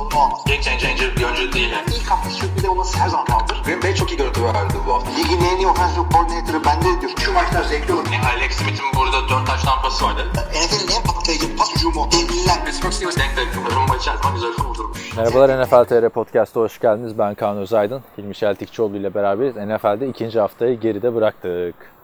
sorunu olmaz. Game changer bir oyuncu değil. Yani. İlk hafta sürpriz olması her zaman kaldır. Green Bay çok iyi görüntü verdi bu hafta. Ligin en iyi offensive coordinator'ı bende diyor. Şu maçlar zevkli olur. Yani Alex Smith'in burada 4 taş tampası vardı. NFL'in en patlayıcı pas hücumu. Devliler. Pittsburgh Steelers denk denk. Rumba içerisinde güzel kurdurmuş. Merhabalar NFL TR Podcast'a hoş geldiniz. Ben Kaan Özaydın. Hilmi Şeltikçioğlu ile beraberiz. NFL'de ikinci haftayı geride bıraktık.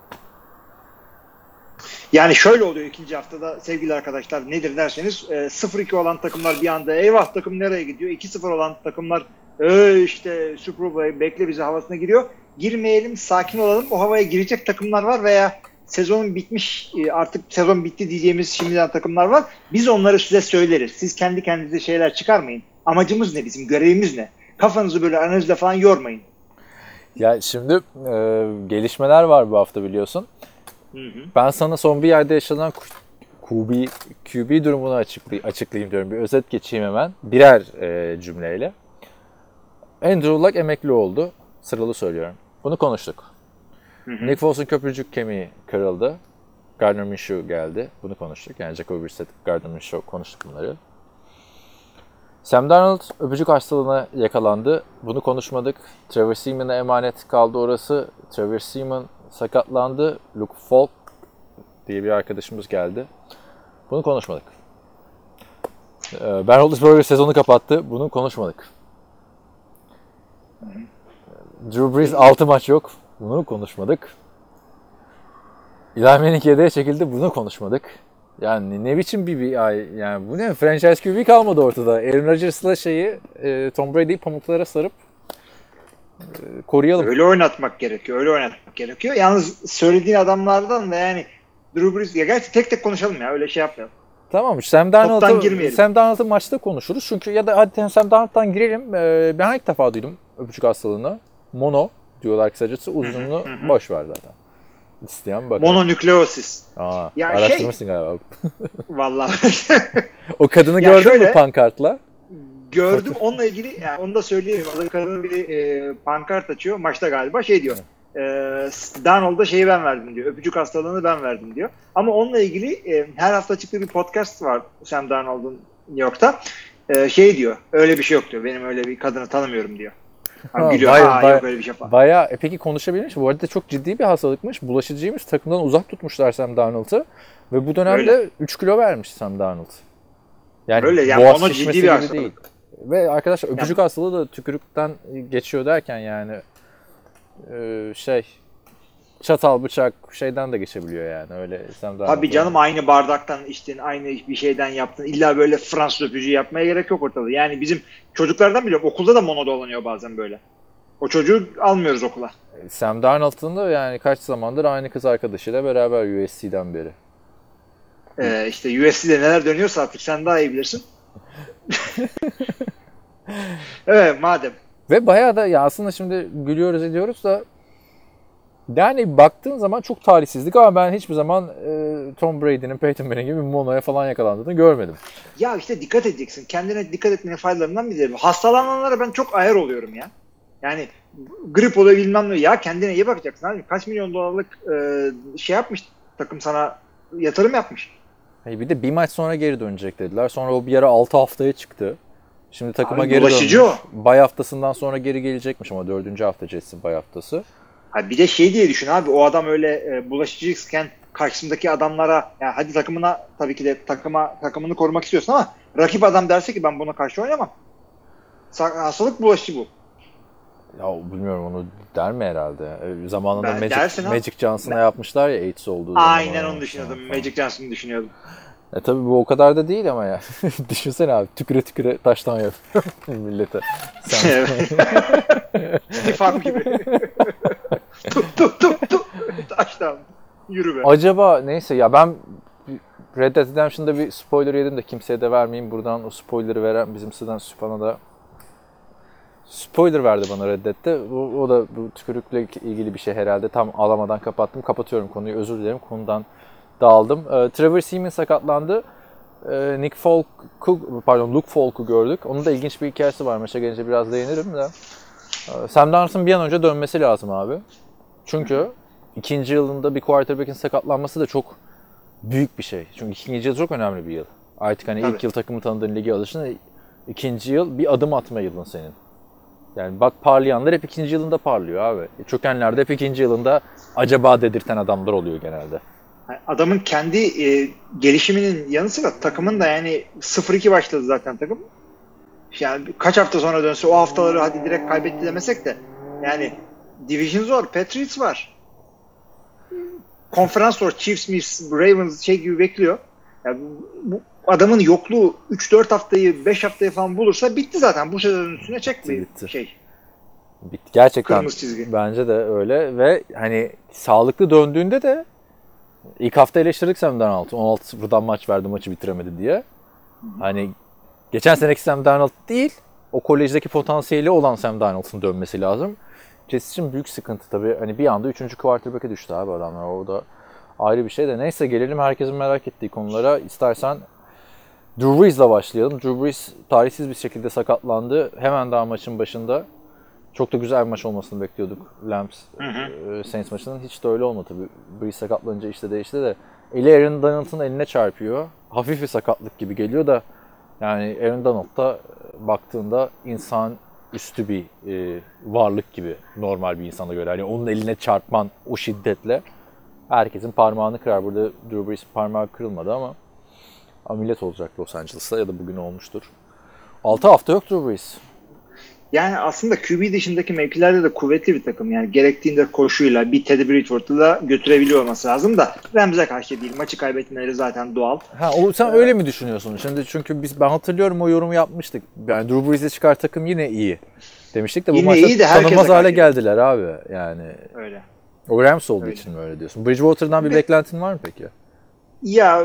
Yani şöyle oluyor ikinci haftada sevgili arkadaşlar nedir derseniz e, 0-2 olan takımlar bir anda eyvah takım nereye gidiyor? 2-0 olan takımlar e, işte Super Bowl bekle bizi havasına giriyor. Girmeyelim sakin olalım o havaya girecek takımlar var veya sezonun bitmiş e, artık sezon bitti diyeceğimiz şimdiden takımlar var. Biz onları size söyleriz. Siz kendi kendinize şeyler çıkarmayın. Amacımız ne bizim görevimiz ne? Kafanızı böyle analizle falan yormayın. Ya şimdi e, gelişmeler var bu hafta biliyorsun. Hı hı. Ben sana son bir yerde yaşanan QB, QB durumunu açıklay açıklayayım diyorum. Bir özet geçeyim hemen. Birer e, cümleyle. Andrew Luck emekli oldu. Sıralı söylüyorum. Bunu konuştuk. Nick Foles'un köprücük kemiği kırıldı. Gardner Minshew geldi. Bunu konuştuk. Yani Jacoby Brissett, Gardner Minshew konuştuk bunları. Sam Darnold öpücük hastalığına yakalandı. Bunu konuşmadık. Trevor Seaman'a emanet kaldı orası. Trevor Seaman sakatlandı. Luke Falk diye bir arkadaşımız geldi. Bunu konuşmadık. Ee, Ben Roethlisberger sezonu kapattı. Bunu konuşmadık. Drew Brees 6 maç yok. Bunu konuşmadık. Eli Manning yedeğe çekildi. Bunu konuşmadık. Yani ne biçim bir, ay yani bu ne franchise QB kalmadı ortada. Aaron Rodgers'la şeyi e, Tom Brady'yi pamuklara sarıp koruyalım. Öyle oynatmak gerekiyor. Öyle oynatmak gerekiyor. Yalnız söylediğin adamlardan da yani Drew Brees ya gerçi tek tek konuşalım ya öyle şey yapmayalım. Tamam Sam girmeyelim. Sam Darnold'u maçta konuşuruz. Çünkü ya da hadi Sam Darnold'dan girelim. Ee, ben ilk defa duydum öpücük hastalığını. Mono diyorlar kısacası. Uzunluğu boş ver zaten. İsteyen bakar. Mononükleosis. Aa, Ya araştırmışsın galiba. Vallahi O kadını Ya gördün mü şöyle- pankartla? Gördüm onunla ilgili yani onu da söyleyeyim. Orada kadının biri e, pankart açıyor maçta galiba şey diyor. E, Darnold'a şeyi ben verdim diyor. Öpücük hastalığını ben verdim diyor. Ama onunla ilgili e, her hafta çıktığı bir podcast var Sam Darnold'un New York'ta. E, şey diyor. Öyle bir şey yok diyor. Benim öyle bir kadını tanımıyorum diyor. Ha, Ha, gülüyor. ha, yok öyle bir şey falan. Bayağı e, peki konuşabilmiş. Bu arada çok ciddi bir hastalıkmış. Bulaşıcıymış. Takımdan uzak tutmuşlar Sam Darnold'u. Ve bu dönemde Öyle. 3 kilo vermiş Sam Darnold. Yani Öyle, yani ona ciddi bir hastalık. değil. Ve arkadaşlar öpücük hastalığı da tükürükten geçiyor derken yani e, şey çatal bıçak şeyden de geçebiliyor yani öyle Sam Darnold. Tabii canım aynı bardaktan içtin, aynı bir şeyden yaptın. İlla böyle Fransız öpücüğü yapmaya gerek yok ortada. Yani bizim çocuklardan biliyorum okulda da mono dolanıyor bazen böyle. O çocuğu almıyoruz okula. Sam Darnold'un da yani kaç zamandır aynı kız arkadaşıyla beraber USC'den beri. Ee, işte USC'de neler dönüyorsa artık sen daha iyi bilirsin. evet madem. Ve bayağı da ya aslında şimdi gülüyoruz ediyoruz da yani baktığın zaman çok talihsizlik ama ben hiçbir zaman e, Tom Brady'nin Peyton Manning gibi monoya falan yakalandığını görmedim. Ya işte dikkat edeceksin. Kendine dikkat etmenin faydalarından biri. Hastalananlara ben çok ayar oluyorum ya. Yani grip oluyor bilmem ne. Ya kendine iyi bakacaksın abi. Kaç milyon dolarlık e, şey yapmış takım sana yatırım yapmış. Bir de bir maç sonra geri dönecek dediler. Sonra o bir ara 6 haftaya çıktı. Şimdi takıma Abi geri bulaşıcı dönmüş. Bay haftasından sonra geri gelecekmiş ama dördüncü hafta Jets'in bay haftası. Ha bir de şey diye düşün abi o adam öyle e, bulaşıcıyken karşısındaki adamlara ya hadi takımına tabii ki de takıma takımını korumak istiyorsun ama rakip adam derse ki ben buna karşı oynamam. Hastalık bulaşıcı bu. Ya bilmiyorum onu der mi herhalde? E, zamanında Ben- Magic, dersin. Magic Johnson'a yapmışlar ya AIDS olduğu zaman. Aynen onu düşünüyordum. falan. Magic Johnson'ı düşünüyordum. E tabi bu o kadar da değil ama ya. Düşünsene abi tüküre tüküre taştan yapıyor millete. Sen, Harm gibi. tut tut tut tut. Taştan. Yürü be. Acaba neyse ya ben Red Dead Redemption'da bir spoiler yedim de kimseye de vermeyeyim. Buradan o spoiler'ı veren bizim Sıdan Süpan'a da spoiler verdi bana Red Dead'de. O, o da bu tükürükle ilgili bir şey herhalde. Tam alamadan kapattım. Kapatıyorum konuyu. Özür dilerim. Konudan dağıldım. Ee, Trevor Seaman sakatlandı. Ee, Nick Folk'u, pardon Luke Folk'u gördük. Onun da ilginç bir hikayesi var. Maça gelince biraz değinirim de. Ee, Sam Darnold'un bir an önce dönmesi lazım abi. Çünkü ikinci yılında bir quarterback'in sakatlanması da çok büyük bir şey. Çünkü ikinci yıl çok önemli bir yıl. Artık hani Tabii. ilk yıl takımı tanıdığın lige alışın. ikinci yıl bir adım atma yılın senin. Yani bak parlayanlar hep ikinci yılında parlıyor abi. Çökenler de hep ikinci yılında acaba dedirten adamlar oluyor genelde. Adamın kendi e, gelişiminin yanı sıra takımın da yani 0-2 başladı zaten takım. Yani kaç hafta sonra dönse o haftaları hadi direkt kaybetti demesek de yani Division zor. Patriots var. Konferans zor. Chiefs, Chiefs, Ravens şey gibi bekliyor. Yani bu, adamın yokluğu 3-4 haftayı 5 haftayı falan bulursa bitti zaten. Bu sezonun üstüne çek bir Bitti. şey. Bitti. Gerçekten Kırmızı çizgi. bence de öyle ve hani sağlıklı döndüğünde de ilk hafta eleştirdik Sam Darnold. 16-0'dan maç verdi maçı bitiremedi diye. Hani geçen seneki Sam Darnold değil o kolejdeki potansiyeli olan Sam Darnold'un dönmesi lazım. Jets için büyük sıkıntı tabii. Hani bir anda 3. quarterback'e düştü abi adamlar. O da ayrı bir şey de. Neyse gelelim herkesin merak ettiği konulara. İstersen Drew Brees'le başlayalım. Drew Brees tarihsiz bir şekilde sakatlandı. Hemen daha maçın başında. Çok da güzel bir maç olmasını bekliyorduk Lambs e, Saints maçının. Hiç de öyle olmadı tabii. Brees sakatlanınca işte değişti de. Eli Aaron Donald'ın eline çarpıyor. Hafif bir sakatlık gibi geliyor da yani Aaron Donald da e, baktığında insan üstü bir e, varlık gibi normal bir insana göre. Hani onun eline çarpman o şiddetle herkesin parmağını kırar. Burada Drew Brees parmağı kırılmadı ama ameliyat olacak Los Angeles'ta ya da bugün olmuştur. 6 hafta yok Drew Brees. Yani aslında QB dışındaki mevkilerde de kuvvetli bir takım. Yani gerektiğinde koşuyla bir Teddy Bridgewater'ı da götürebiliyor olması lazım da Rams'e karşı değil. Maçı kaybetmeleri zaten doğal. Ha o sen öyle mi düşünüyorsun? Şimdi çünkü biz ben hatırlıyorum o yorumu yapmıştık. Yani Drew Brees'e çıkar takım yine iyi demiştik de bu maçta de tanınmaz hale geldiler abi. Yani Öyle. O Rams olduğu Öyle. için mi öyle diyorsun? Bridgewater'dan bir Ve- beklentin var mı peki? Ya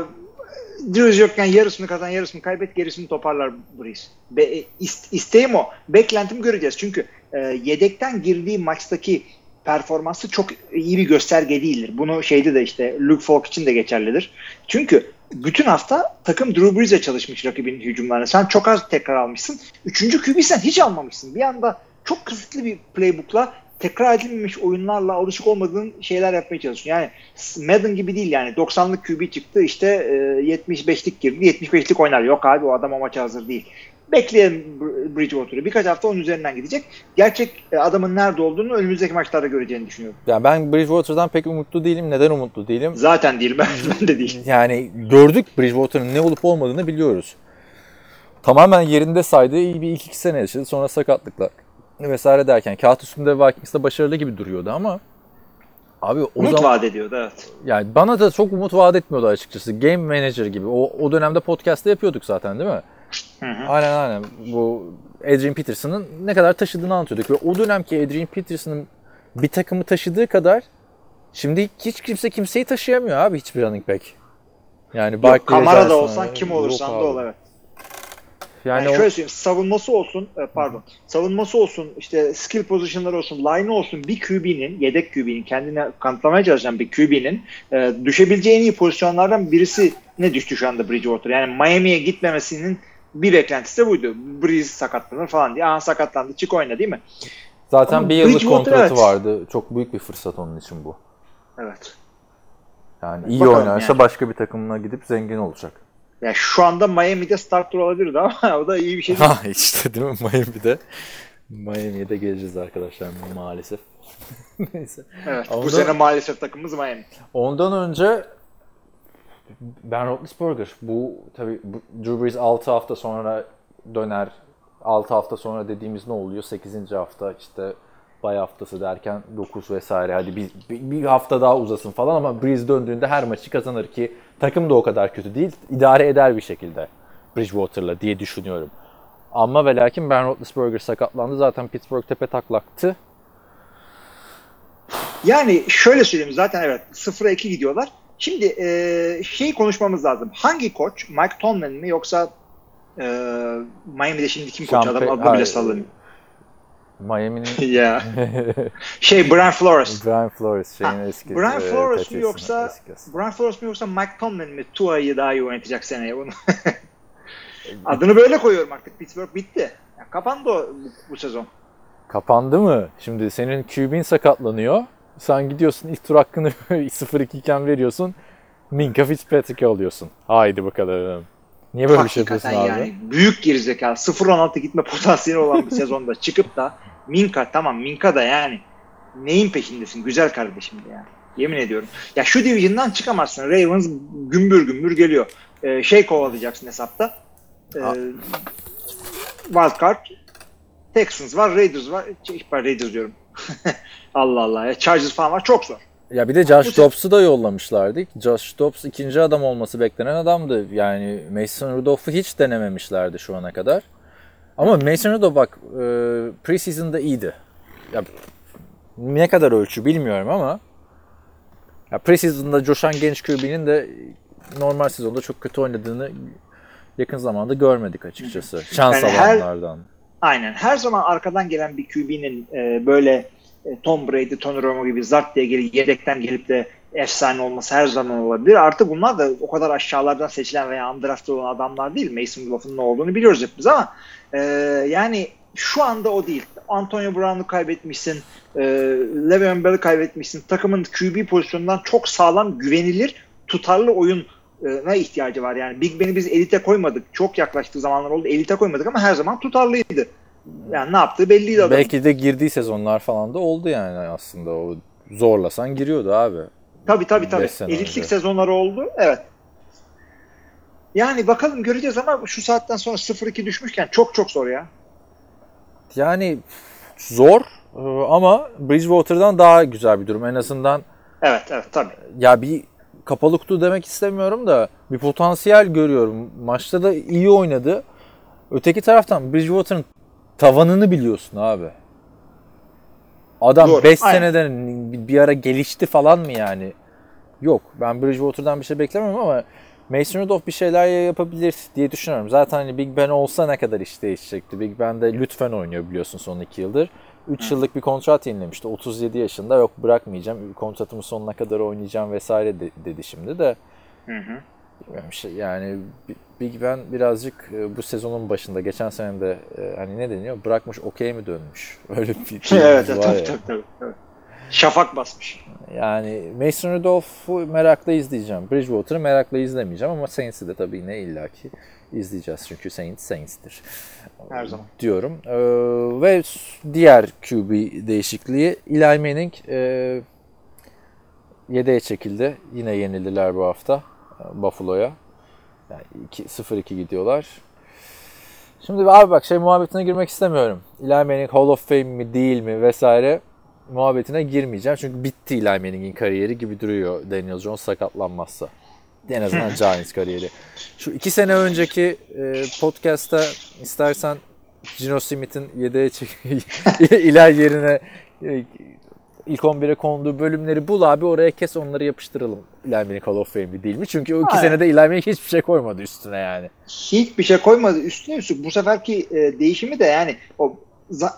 Drews yokken yarısını kazan yarısını kaybet gerisini toparlar Brees. Be, ist- isteğim o. Beklentimi göreceğiz. Çünkü e, yedekten girdiği maçtaki performansı çok iyi bir gösterge değildir. Bunu şeyde de işte Luke Falk için de geçerlidir. Çünkü bütün hafta takım Drew Brees'e çalışmış rakibin hücumlarına. Sen çok az tekrar almışsın. Üçüncü QB sen hiç almamışsın. Bir anda çok kısıtlı bir playbook'la tekrar edilmemiş oyunlarla alışık olmadığın şeyler yapmaya çalışıyorsun. Yani Madden gibi değil yani 90'lık QB çıktı işte e, 75'lik girdi 75'lik oynar. Yok abi o adam o maça hazır değil. Bekleyelim Br- Bridgewater'ı. Birkaç hafta onun üzerinden gidecek. Gerçek e, adamın nerede olduğunu önümüzdeki maçlarda göreceğini düşünüyorum. Yani ben Bridgewater'dan pek umutlu değilim. Neden umutlu değilim? Zaten değil ben, ben de değil. Yani gördük Bridgewater'ın ne olup olmadığını biliyoruz. Tamamen yerinde saydı. iyi bir ilk iki sene yaşadı. Sonra sakatlıklar vesaire derken kağıt üstünde Vikings'de başarılı gibi duruyordu ama abi o Umut zaman vaat ediyordu evet. yani bana da çok umut vaat etmiyordu açıkçası. Game Manager gibi. O, o dönemde podcast'te yapıyorduk zaten değil mi? Hı hı. Aynen aynen. Bu Adrian Peterson'ın ne kadar taşıdığını anlatıyorduk. Ve o dönemki Adrian Peterson'ın bir takımı taşıdığı kadar şimdi hiç kimse kimseyi taşıyamıyor abi hiçbir running back. Yani Barkley Kamara da olsan kim olursan da ol evet. Yani, Yani o- şöyle söyleyeyim savunması olsun e, pardon savunması olsun işte skill pozisyonları olsun line olsun bir QB'nin yedek QB'nin kendine kanıtlamaya çalışan bir QB'nin e, düşebileceği en iyi pozisyonlardan birisi ne düştü şu anda Bridgewater. Yani Miami'ye gitmemesinin bir beklentisi de buydu. Breeze sakatlanır falan diye. Aha sakatlandı çık oyna değil mi? zaten Ama bir yıllık kontratı evet. vardı. Çok büyük bir fırsat onun için bu. Evet. Yani iyi Bakalım oynarsa yani. başka bir takımına gidip zengin olacak. Yani şu anda Miami'de starter olabilirdi ama o da iyi bir şey değil. Ha işte değil mi Miami'de. Miami'ye de geleceğiz arkadaşlar maalesef. Neyse. Evet, bu Ondan- sene maalesef takımımız Miami. Ondan önce Ben Roethlisberger. Bu tabii bu- Drew Brees 6 hafta sonra döner. 6 hafta sonra dediğimiz ne oluyor? 8. hafta işte bay haftası derken 9 vesaire. Hadi bir, bir, hafta daha uzasın falan ama Brees döndüğünde her maçı kazanır ki takım da o kadar kötü değil. İdare eder bir şekilde Bridgewater'la diye düşünüyorum. Ama ve lakin Ben Roethlisberger sakatlandı. Zaten Pittsburgh tepe taklaktı. Yani şöyle söyleyeyim zaten evet 0'a 2 gidiyorlar. Şimdi e, şey konuşmamız lazım. Hangi koç? Mike Tomlin mi yoksa e, Miami'de şimdi kim koç? Adam adını bile sallanıyor. Miami'nin ya. Şey Brian Flores. Brian Flores şeyin Ha, eski Brian e, Flores mi Patriots'ın yoksa eski. Brian Flores mi yoksa Mike Tomlin mi Tua'yı daha iyi oynatacak seneye bunu? Adını böyle koyuyorum artık. Pittsburgh bitti. Ya, kapandı o bu, bu sezon. Kapandı mı? Şimdi senin QB'in sakatlanıyor. Sen gidiyorsun ilk tur hakkını 0-2 iken veriyorsun. Minka Fitzpatrick'i alıyorsun. Haydi bakalım. Niye böyle bir şey yapıyorsun Hakikaten abi? yani büyük gerizekalı. 0-16 gitme potansiyeli olan bir sezonda çıkıp da Minka tamam Minka da yani neyin peşindesin güzel kardeşim de yani. Yemin ediyorum. Ya şu division'dan çıkamazsın. Ravens gümbür gümbür geliyor. Ee, şey kovalayacaksın hesapta. Ee. Wildcard Texans var, Raiders var. Şey, Raiders diyorum. Allah Allah. Ya Chargers falan var. Çok zor. Ya bir de Josh Dobbs'u da yollamışlardı. Josh Dobbs ikinci adam olması beklenen adamdı. Yani Mason Rudolph'u hiç denememişlerdi şu ana kadar. Ama Mason Rudolph bak e, preseason'da iyiydi. Ya, ne kadar ölçü bilmiyorum ama ya preseason'da coşan genç QB'nin de normal sezonda çok kötü oynadığını yakın zamanda görmedik açıkçası. Şans Yani her- alanlardan. Aynen. Her zaman arkadan gelen bir QB'nin e, böyle Tom Brady, Tony Romo gibi zart diye gelip yedekten gelip de efsane olması her zaman olabilir. Artı bunlar da o kadar aşağılardan seçilen veya undrafted olan adamlar değil. Mason Rudolph'un ne olduğunu biliyoruz hepimiz ama e, yani şu anda o değil. Antonio Brown'u kaybetmişsin, e, Le'Veon Bell'i kaybetmişsin. Takımın QB pozisyonundan çok sağlam, güvenilir, tutarlı oyun ne ihtiyacı var yani. Big Ben'i biz elite koymadık. Çok yaklaştığı zamanlar oldu. Elite koymadık ama her zaman tutarlıydı. Yani ne yaptığı belliydi adam. Belki de girdiği sezonlar falan da oldu yani aslında. O zorlasan giriyordu abi. Tabii tabii tabii. Elitlik önce. sezonları oldu. Evet. Yani bakalım göreceğiz ama şu saatten sonra 0-2 düşmüşken çok çok zor ya. Yani zor e, ama Bridgewater'dan daha güzel bir durum. En azından Evet evet tabii. ya bir kapalı kutu demek istemiyorum da bir potansiyel görüyorum. Maçta da iyi oynadı. Öteki taraftan Bridgewater'ın tavanını biliyorsun abi. Adam Doğru, 5 aynen. seneden bir ara gelişti falan mı yani? Yok. Ben Bridgewater'dan bir şey beklemiyorum ama Mason Rudolph bir şeyler yapabilir diye düşünüyorum. Zaten hani Big Ben olsa ne kadar iş değişecekti. Big Ben de lütfen oynuyor biliyorsun son 2 yıldır. 3 yıllık bir kontrat yenilemişti. 37 yaşında yok bırakmayacağım. Kontratımın sonuna kadar oynayacağım vesaire de- dedi şimdi de. Hı hı. İşte yani Bi- Big Ben birazcık e, bu sezonun başında geçen sene de e, hani ne deniyor bırakmış okey mi dönmüş öyle bir bir evet var evet ya. tabii, tabii, tabii, tabii. Şafak basmış. Yani Mason Rudolph'u merakla izleyeceğim. Bridgewater'ı merakla izlemeyeceğim ama Saints'i de tabii yine illaki izleyeceğiz. Çünkü Saints Saints'tir. Her zaman. Diyorum. Ee, ve diğer QB değişikliği Eli Manning e, yedeğe çekildi. Yine yenildiler bu hafta Buffalo'ya. Yani iki- 0-2 gidiyorlar. Şimdi abi bak şey muhabbetine girmek istemiyorum. Eli Manning Hall of Fame mi değil mi vesaire muhabbetine girmeyeceğim. Çünkü bitti Eli Manning'in kariyeri gibi duruyor Daniel Jones sakatlanmazsa. En azından Giants kariyeri. Şu iki sene önceki e, podcast'ta istersen Gino Smith'in yedeğe çek Eli yerine e, ilk 11'e konduğu bölümleri bul abi oraya kes onları yapıştıralım. Eli Manning Hall of Fame'li değil mi? Çünkü o iki Aynen. senede Eli Manning hiçbir şey koymadı üstüne yani. Hiçbir şey koymadı. Üstüne üstlük bu seferki e, değişimi de yani o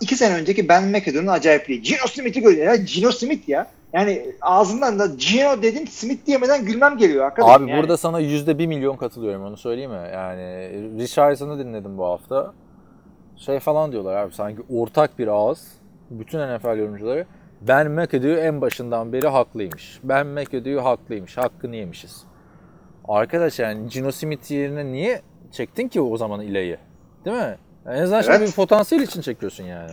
iki sene önceki Ben McAdoo'nun acayipliği. Gino Smith'i görüyor. Ya Gino Smith ya. Yani ağzından da Gino dedim Smith diyemeden gülmem geliyor arkadaşım. Abi yani. burada sana yüzde bir milyon katılıyorum onu söyleyeyim mi? Yani Richardson'ı dinledim bu hafta. Şey falan diyorlar abi sanki ortak bir ağız. Bütün NFL yorumcuları. Ben McAdoo en başından beri haklıymış. Ben McAdoo haklıymış. Hakkını yemişiz. Arkadaş yani Gino Smith yerine niye çektin ki o zaman ilayı? Değil mi? En azından şimdi Evet. bir potansiyel için çekiyorsun yani.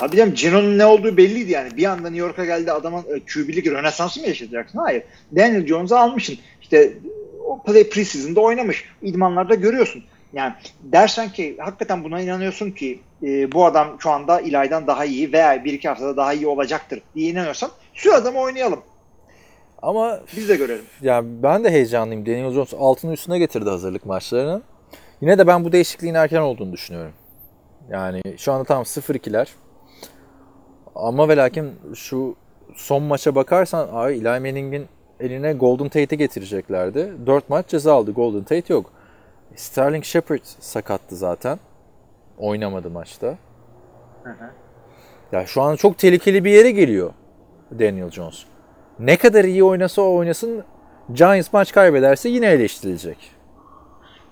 Abi canım Gino'nun ne olduğu belliydi yani. Bir anda New York'a geldi adamın e, QB'lik rönesansı mı yaşatacaksın? Hayır. Daniel Jones'u almışsın. İşte o play preseason'da oynamış. İdmanlarda görüyorsun. Yani dersen ki hakikaten buna inanıyorsun ki e, bu adam şu anda İlay'dan daha iyi veya bir iki haftada daha iyi olacaktır diye inanıyorsan şu adamı oynayalım. Ama Biz de görelim. Yani ben de heyecanlıyım. Daniel Jones altını üstüne getirdi hazırlık maçlarını. Yine de ben bu değişikliğin erken olduğunu düşünüyorum. Yani şu anda tam 0-2'ler. Ama ve lakin şu son maça bakarsan ay Eli Manning'in eline Golden Tate'i getireceklerdi. 4 maç ceza aldı. Golden Tate yok. Sterling Shepard sakattı zaten. Oynamadı maçta. Hı hı. Ya şu an çok tehlikeli bir yere geliyor Daniel Jones. Ne kadar iyi oynasa o oynasın Giants maç kaybederse yine eleştirilecek.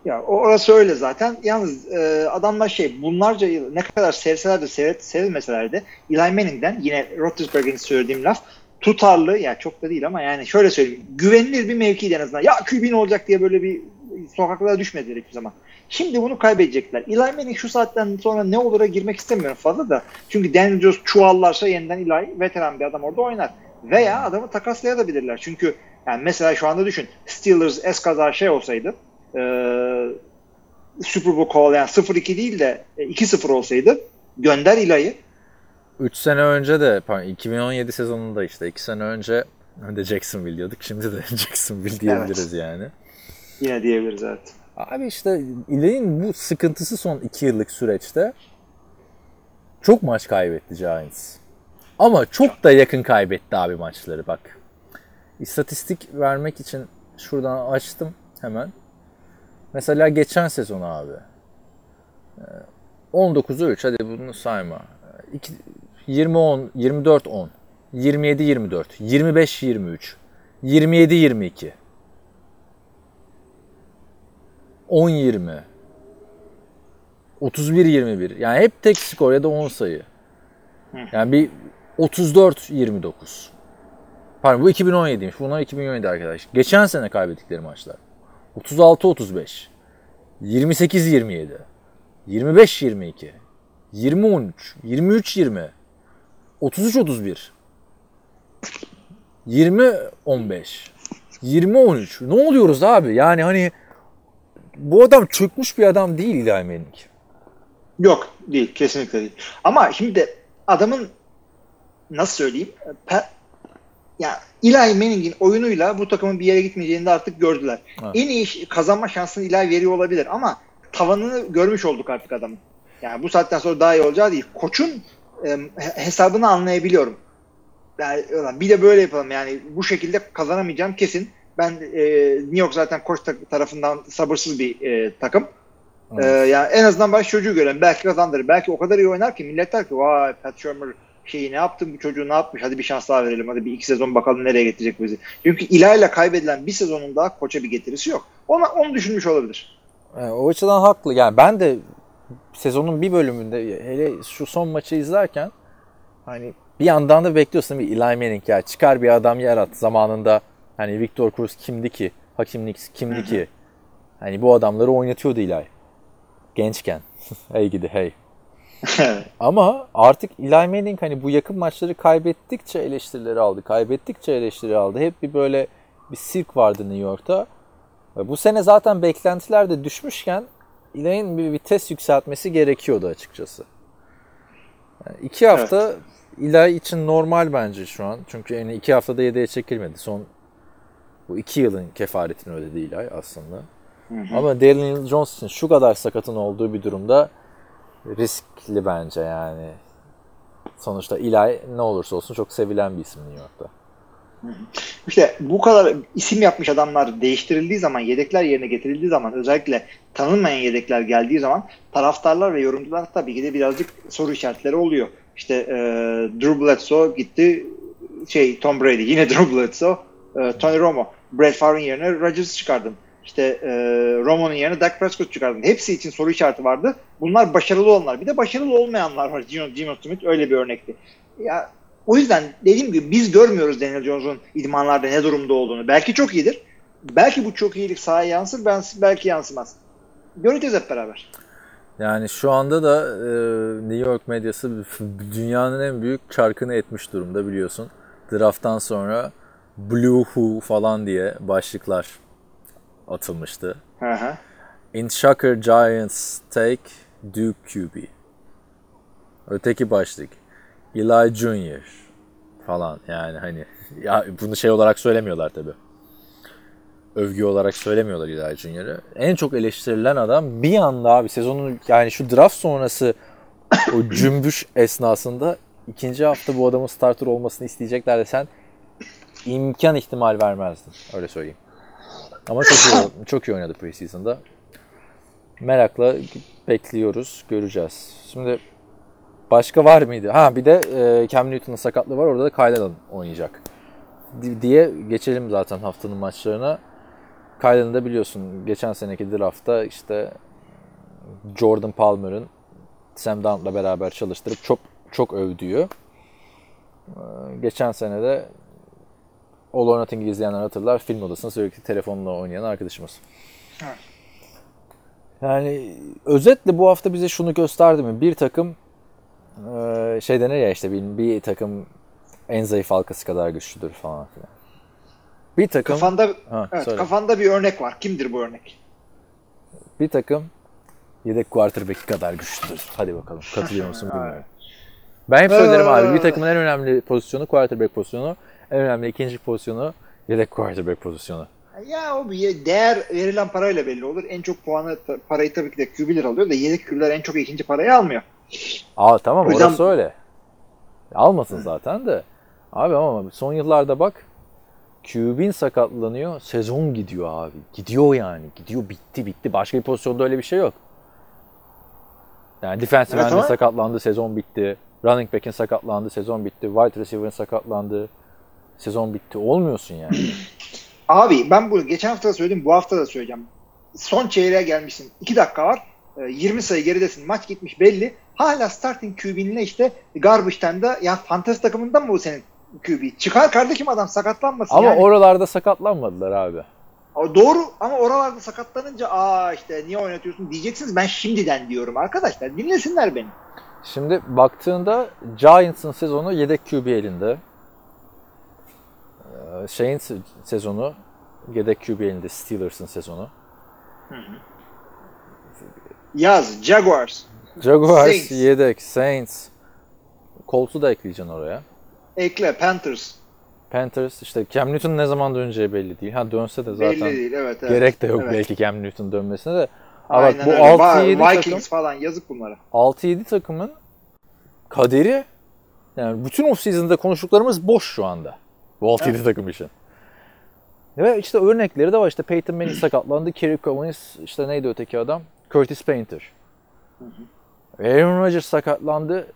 Ya orası öyle zaten. Yalnız e, adamlar şey bunlarca yıl ne kadar sevseler de seyret, sevilmeseler de Eli Manning'den yine Roethlisberger'in söylediğim laf tutarlı yani çok da değil ama yani şöyle söyleyeyim güvenilir bir mevkiydi en azından. Ya QB ne olacak diye böyle bir sokaklara düşmediler hiçbir zaman. Şimdi bunu kaybedecekler. Eli Manning şu saatten sonra ne olur'a girmek istemiyorum fazla da. Çünkü Daniel Jones çuvallarsa yeniden Eli veteran bir adam orada oynar. Veya adamı takaslayabilirler. Çünkü yani mesela şu anda düşün. Steelers es kadar şey olsaydı e, Super Bowl kovalayan 0-2 değil de 2-0 olsaydı gönder Eli'yi 3 sene önce de pardon, 2017 sezonunda işte 2 sene önce de Jacksonville diyorduk. Şimdi de Jacksonville diyebiliriz yani. Yine diyebiliriz evet. Abi işte İlay'ın bu sıkıntısı son 2 yıllık süreçte çok maç kaybetti Giants. Ama çok da yakın kaybetti abi maçları bak. İstatistik vermek için şuradan açtım hemen. Mesela geçen sezon abi. 19'a 3 hadi bunu sayma. 20 10 24 10 27 24 25 23 27 22 10 20 31 21 yani hep tek skor ya da 10 sayı. Yani bir 34 29. Pardon bu 2017'ymiş. Bunlar 2017 arkadaş. Geçen sene kaybettikleri maçlar. 36 35 28 27 25 22 20 13 23 20 33 31 20 15 20 13 ne oluyoruz abi yani hani bu adam çökmüş bir adam değil Eli Manning. Yok değil kesinlikle değil. Ama şimdi adamın nasıl söyleyeyim pe, ya Eli Manning'in oyunuyla bu takımın bir yere gitmeyeceğini de artık gördüler. Evet. En iyi kazanma şansını Eli veriyor olabilir ama tavanını görmüş olduk artık adamın. Yani bu saatten sonra daha iyi olacağı değil. Koçun e, hesabını anlayabiliyorum. Yani bir de böyle yapalım yani bu şekilde kazanamayacağım kesin. Ben e, New York zaten koç tarafından sabırsız bir e, takım. Evet. Ee, yani en azından baş çocuğu gören belki kazandırır. Belki o kadar iyi oynar ki millet der ki vay Pat Shermer şeyi ne yaptın bu çocuğu ne yapmış hadi bir şans daha verelim hadi bir iki sezon bakalım nereye getirecek bizi. Çünkü ilayla kaybedilen bir sezonun daha koça bir getirisi yok. Ona, onu düşünmüş olabilir. Yani o açıdan haklı. Yani ben de sezonun bir bölümünde hele şu son maçı izlerken hani bir yandan da bekliyorsun bir Eli Manning ya çıkar bir adam yarat zamanında hani Victor Cruz kimdi ki? Hakim Nix kimdi ki? Hani bu adamları oynatıyordu Eli gençken. Hey gidi hey. Ama artık Eli Manning hani bu yakın maçları kaybettikçe eleştirileri aldı kaybettikçe eleştiri aldı. Hep bir böyle bir sirk vardı New York'ta. Bu sene zaten beklentiler de düşmüşken Eli'nin bir vites yükseltmesi gerekiyordu açıkçası. Yani iki hafta evet. Eli için normal bence şu an. Çünkü yani iki haftada yedeğe çekilmedi. Son bu iki yılın kefaretini ödedi Eli aslında. Hı hı. Ama Daniel Jones için şu kadar sakatın olduğu bir durumda riskli bence yani. Sonuçta Eli ne olursa olsun çok sevilen bir isim New York'ta. İşte bu kadar isim yapmış adamlar değiştirildiği zaman, yedekler yerine getirildiği zaman, özellikle tanınmayan yedekler geldiği zaman taraftarlar ve yorumcular tabii ki de birazcık soru işaretleri oluyor. İşte e, Drew Bledsoe gitti, şey Tom Brady, yine Drew Bledsoe, e, Tony Romo, Brett Favre'ın yerine Rodgers'ı çıkardın. İşte e, Romo'nun yerine Dak Prescott çıkardın. Hepsi için soru işareti vardı. Bunlar başarılı olanlar. Bir de başarılı olmayanlar var. Gino, Gino Smith öyle bir örnekti. Ya o yüzden dediğim gibi biz görmüyoruz Daniel Jones'un idmanlarda ne durumda olduğunu. Belki çok iyidir. Belki bu çok iyilik sahaya yansır, ben belki yansımaz. Göreceğiz hep beraber. Yani şu anda da e, New York medyası dünyanın en büyük çarkını etmiş durumda biliyorsun. Draft'tan sonra Blue Who falan diye başlıklar atılmıştı. Hı hı. In Shocker Giants take Duke QB. Öteki başlık. Eli Junior falan yani hani ya bunu şey olarak söylemiyorlar tabi. Övgü olarak söylemiyorlar Eli Junior'ı. En çok eleştirilen adam bir anda abi sezonun yani şu draft sonrası o cümbüş esnasında ikinci hafta bu adamın starter olmasını isteyecekler de sen imkan ihtimal vermezdin. Öyle söyleyeyim. Ama çok iyi, çok iyi oynadı preseason'da. Merakla bekliyoruz, göreceğiz. Şimdi Başka var mıydı? Ha bir de e, Cam Newton'un sakatlığı var. Orada da Kyle Allen oynayacak. diye geçelim zaten haftanın maçlarına. Kyle'ın da biliyorsun geçen seneki draftta işte Jordan Palmer'ın Sam Darnold'la beraber çalıştırıp çok çok övdüğü. Geçen sene de All or Nothing'i izleyenler hatırlar. Film odasında sürekli telefonla oynayan arkadaşımız. Evet. Yani özetle bu hafta bize şunu gösterdi mi? Bir takım e, şey denir ya işte bir, bir takım en zayıf halkası kadar güçlüdür falan filan. Bir takım Kafanda Ha, evet, söyle. kafanda bir örnek var. Kimdir bu örnek? bir takım yedek quarterback'i kadar güçlüdür. Hadi bakalım. Katılıyor musun bilmiyorum. Ben hep söylerim abi. Bir takımın en önemli pozisyonu quarterback pozisyonu. En önemli ikinci pozisyonu yedek quarterback pozisyonu. Ya o bir değer verilen parayla belli olur. En çok puanı parayı tabii ki de QB'ler alıyor da yedek QB'ler en çok ikinci parayı almıyor. Aa tamam O yüzden- orası öyle. Almasın zaten de. Abi ama son yıllarda bak QB'in sakatlanıyor. Sezon gidiyor abi. Gidiyor yani. Gidiyor bitti bitti. Başka bir pozisyonda öyle bir şey yok. Yani defensive Evet end'in sakatlandı. Sezon bitti. Running back'in sakatlandı. Sezon bitti. Wide receiver'ın sakatlandı. Sezon bitti. Olmuyorsun yani. Abi ben bunu geçen hafta da söyledim, bu hafta da söyleyeceğim. Son çeyreğe gelmişsin. 2 dakika var. e, 20 sayı geridesin. Maç gitmiş belli. Hala starting QB'ninle işte garbage time'da ya fantasy takımından mı bu senin QB? Çıkar kardeşim adam sakatlanmasın. Ama yani. oralarda sakatlanmadılar abi. Doğru ama oralarda sakatlanınca aa işte niye oynatıyorsun diyeceksiniz. Ben şimdiden diyorum arkadaşlar. Dinlesinler beni. Şimdi baktığında Giants'ın sezonu yedek QB elinde. Ee, Şeyin se- sezonu yedek QB elinde Steelers'ın sezonu. Yaz Jaguars. Jaguars Saints. yedek, Saints. Colts'u da ekleyeceksin oraya. Ekle Panthers. Panthers işte Cam Newton ne zaman döneceği belli değil. Ha dönse de Belli zaten değil. Evet, evet. gerek de yok Evet. belki Cam Newton dönmesine de. Ha Aynen bu öyle. 6-7 Va- takım Vikings falan yazık bunlara. 6-7 takımın kaderi yani bütün off-season'da konuştuklarımız boş şu anda. Bu 6-7 takım için. Ve işte örnekleri de var. İşte Peyton Manning sakatlandı. Kerry Collins, işte neydi öteki adam? Curtis Painter. Aaron Rodgers sakatlandı.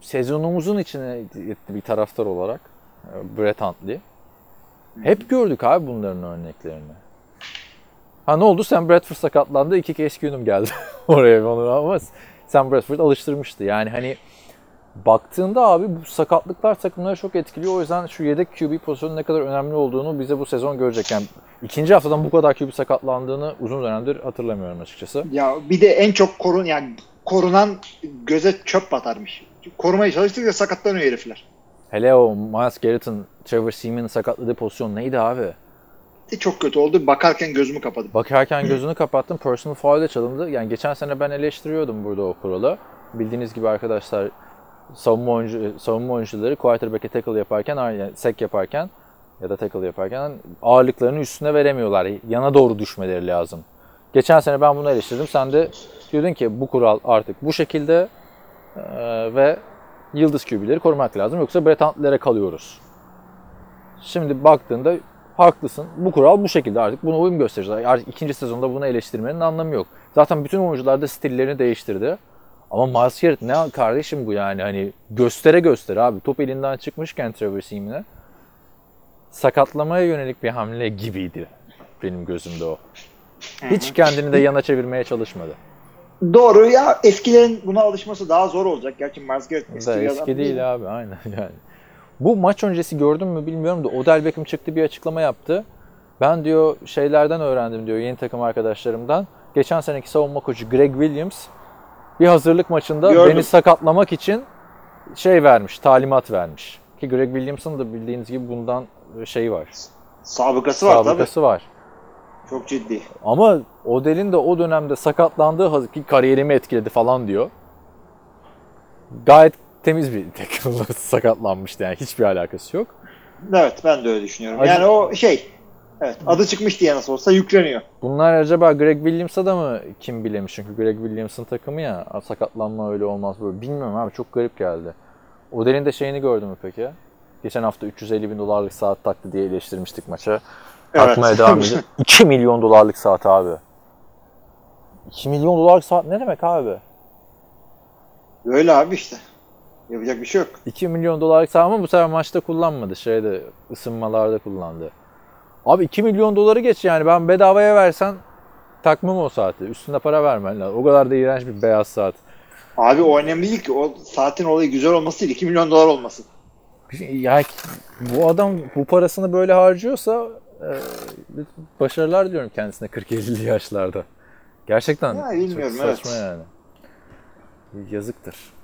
Sezonumuzun içine etti bir taraftar olarak. Brett Huntley. Hep gördük abi bunların örneklerini. Ha ne oldu? Sam Bradford sakatlandı. İki kez günüm geldi oraya onu ama Sam Bradford alıştırmıştı. Yani hani baktığında abi bu sakatlıklar takımları çok etkiliyor. O yüzden şu yedek QB pozisyonu ne kadar önemli olduğunu bize bu sezon görecek. Yani ikinci haftadan bu kadar QB sakatlandığını uzun dönemdir hatırlamıyorum açıkçası. Ya bir de en çok korun yani korunan göze çöp batarmış. Korumaya çalıştıkça sakatlanıyor herifler. Hele o Miles Garrett'ın Trevor Seaman'ın sakatladığı pozisyon neydi abi? De çok kötü oldu. Bakarken gözümü kapadım. Bakarken gözünü kapattım. Personal foul'e çalındı. Yani geçen sene ben eleştiriyordum burada o kuralı. Bildiğiniz gibi arkadaşlar savunma, oyuncu, savunma oyuncuları quarterback'e tackle yaparken, yani sack yaparken ya da tackle yaparken ağırlıklarını üstüne veremiyorlar. Yana doğru düşmeleri lazım. Geçen sene ben bunu eleştirdim. Sen de diyordun ki bu kural artık bu şekilde eee, ve yıldız QB'leri korumak lazım. Yoksa Brett Hundley'lere kalıyoruz. Şimdi baktığında haklısın. Bu kural bu şekilde artık buna uyum göstereceğiz. Artık ikinci sezonda bunu eleştirmenin anlamı yok. Zaten bütün oyuncular da stillerini değiştirdi. Ama Miles Garrett ne kardeşim bu yani hani göstere göstere abi. Top elinden çıkmışken Trevor Seaman'e sakatlamaya yönelik bir hamle gibiydi benim gözümde o. Hiç kendini de yana çevirmeye çalışmadı. Doğru ya eskilerin buna alışması daha zor olacak. Gerçi Miles Garrett eski, Da eski değil abi aynen yani. Bu maç öncesi gördün mü bilmiyorum da Odell Beckham çıktı bir açıklama yaptı. Ben diyor şeylerden öğrendim diyor yeni takım arkadaşlarımdan. Geçen seneki savunma koçu Greg Williams bir hazırlık maçında Gördüm. beni sakatlamak için şey vermiş, talimat vermiş. Ki Greg Williams'ın da bildiğiniz gibi bundan şeyi var. Sabıkası var Sabıkası var. tabii. Çok ciddi. Ama Odell'in de o dönemde sakatlandığı ki kariyerimi etkiledi falan diyor. Gayet temiz bir tackle sakatlanmıştı yani hiçbir alakası yok. Evet ben de öyle düşünüyorum. Acı- Yani o şey evet adı çıkmış diye nasıl olsa yükleniyor. Bunlar acaba Greg Williams'a da mı kim bilemiş? Çünkü Greg Williams'ın takımı ya "Aa, sakatlanma öyle olmaz böyle. Bilmiyorum abi çok garip geldi. Odell'in de şeyini gördün mü peki? Geçen hafta 350 bin dolarlık saat taktı diye eleştirmiştik maça. Evet. Devam ediyor. 2 milyon dolarlık saat abi. 2 milyon dolarlık saat ne demek abi? Öyle abi işte. Yapacak bir şey yok. 2 milyon dolarlık saat ama bu sefer maçta kullanmadı. Şeyde ısınmalarda kullandı. Abi 2 milyon doları geç yani ben bedavaya versen takmam o saati. Üstünde para vermen lazım. O kadar da iğrenç bir beyaz saat. Abi o önemli değil ki. O saatin olayı güzel olması değil. 2 milyon dolar olması. Ya bu adam bu parasını böyle harcıyorsa e, başarılar diliyorum kendisine 40-50 yaşlarda. Gerçekten Ya, bilmiyorum, çok saçma evet. yani. Yazıktır.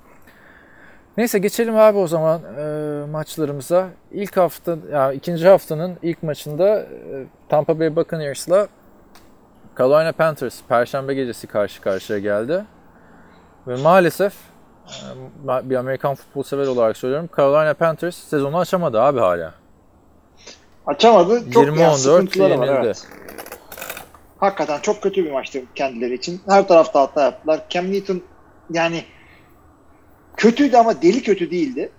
Neyse geçelim abi o zaman e, maçlarımıza. İlk hafta, ya ikinci haftanın ilk maçında e, Tampa Bay Buccaneers'la Carolina Panthers Perşembe gecesi karşı karşıya geldi. Ve maalesef e, bir Amerikan futbol sever olarak söylüyorum. Carolina Panthers sezonu açamadı abi hala. Açamadı. Çok 20-14 yani sıkıntıları var. yenildi. Evet. Hakikaten çok kötü bir maçtı kendileri için. Her tarafta hata yaptılar. Cam Newton yani kötüydü ama deli kötü değildi.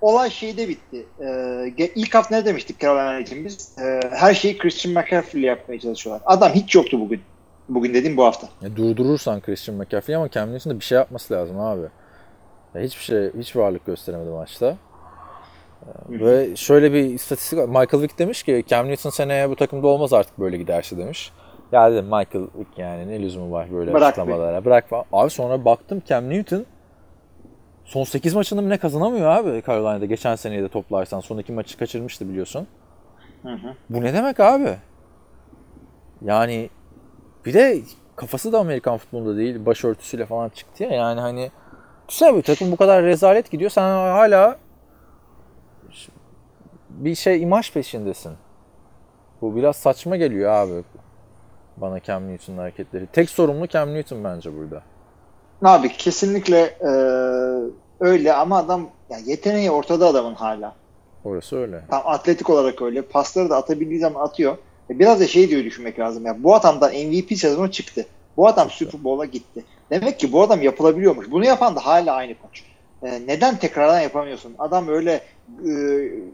Olay şeyde bitti. Ee, ilk hafta ne demiştik Carolina için biz? Ee, her şeyi Christian McCaffrey ile yapmaya çalışıyorlar. Adam hiç yoktu bugün. Bugün dediğim bu hafta. Ya durdurursan Christian McCaffrey ama Cam Newton'da bir şey yapması lazım abi. Ya hiçbir şey, hiç varlık gösteremedi maçta. Ve şöyle bir istatistik var. Michael Vick demiş ki Cam Newton seneye bu takımda olmaz artık böyle giderse demiş. Ya dedim Michael Vick yani ne lüzumu var böyle Bırak açıklamalara. Bırak falan. Abi sonra baktım Cam Newton son 8 maçında mı ne kazanamıyor abi Carolina'da. Geçen seneyi de toplarsan son iki maçı kaçırmıştı biliyorsun. Hı hı. Bu ne demek abi? Yani bir de kafası da Amerikan futbolunda değil. Başörtüsüyle falan çıktı ya. Yani hani güzel bir takım bu kadar rezalet gidiyor. Sen hala bir şey imaj peşindesin. Bu biraz saçma geliyor abi. Bana Cam Newton'un hareketleri. Tek sorumlu Cam Newton bence burada. Abi kesinlikle e, öyle ama adam yani yeteneği ortada adamın hala. Orası öyle. Tam atletik olarak öyle. Pasları da atabildiği zaman atıyor. E, Biraz da şey diyor düşünmek lazım. Ya bu adamdan MVP sezonu çıktı. Bu adam Super Bowl'a gitti. Demek ki bu adam yapılabiliyormuş. Bunu yapan da hala aynı koç. E, neden tekrardan yapamıyorsun? Adam öyle e,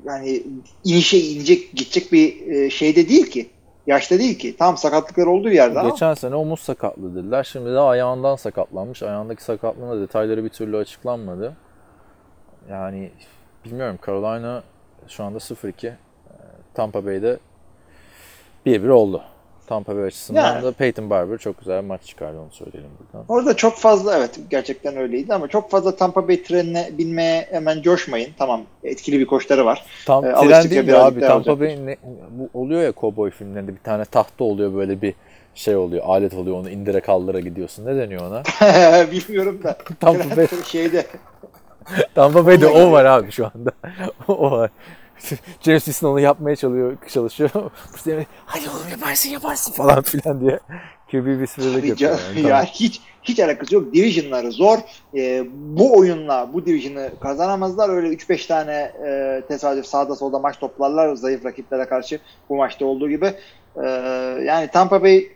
yani inişe inecek gidecek bir e, şeyde değil ki. Yaşta değil ki. Tam sakatlıklar olduğu yerde ama Geçen sene omuz sakatlığı dediler. Şimdi de ayağından sakatlanmış. Ayağındaki sakatlığın detayları bir türlü açıklanmadı. Yani bilmiyorum Carolina şu anda 0-2. Ee, Tampa Bay'de 1-1 oldu. Tampa Bay açısından Yani. da Peyton Barber çok güzel maç çıkardı onu söyleyelim buradan. Orada çok fazla evet gerçekten öyleydi ama çok fazla Tampa Bay trenine binmeye hemen coşmayın. Tamam etkili bir koçları var. Tam E, tren değil de abi Tampa olacaktır. Bay ne, bu oluyor ya kovboy filmlerinde bir tane tahta oluyor böyle bir şey oluyor alet oluyor onu indire kaldıra gidiyorsun. Ne deniyor ona? Bilmiyorum da. Tampa Bay şeyde Tampa Bay'de o var abi şu anda. o var. James Winston onu yapmaya çalışıyor. çalışıyor. Bu sene hadi oğlum yaparsın yaparsın falan filan diye. QB Bir yapıyor. Yani. ya Tamam. hiç hiç alakası yok. Division'ları zor. Ee, bu oyunla bu division'ı kazanamazlar. Öyle 3-5 tane e, tesadüf sağda solda maç toplarlar zayıf rakiplere karşı bu maçta olduğu gibi. Ee, yani Tampa Bay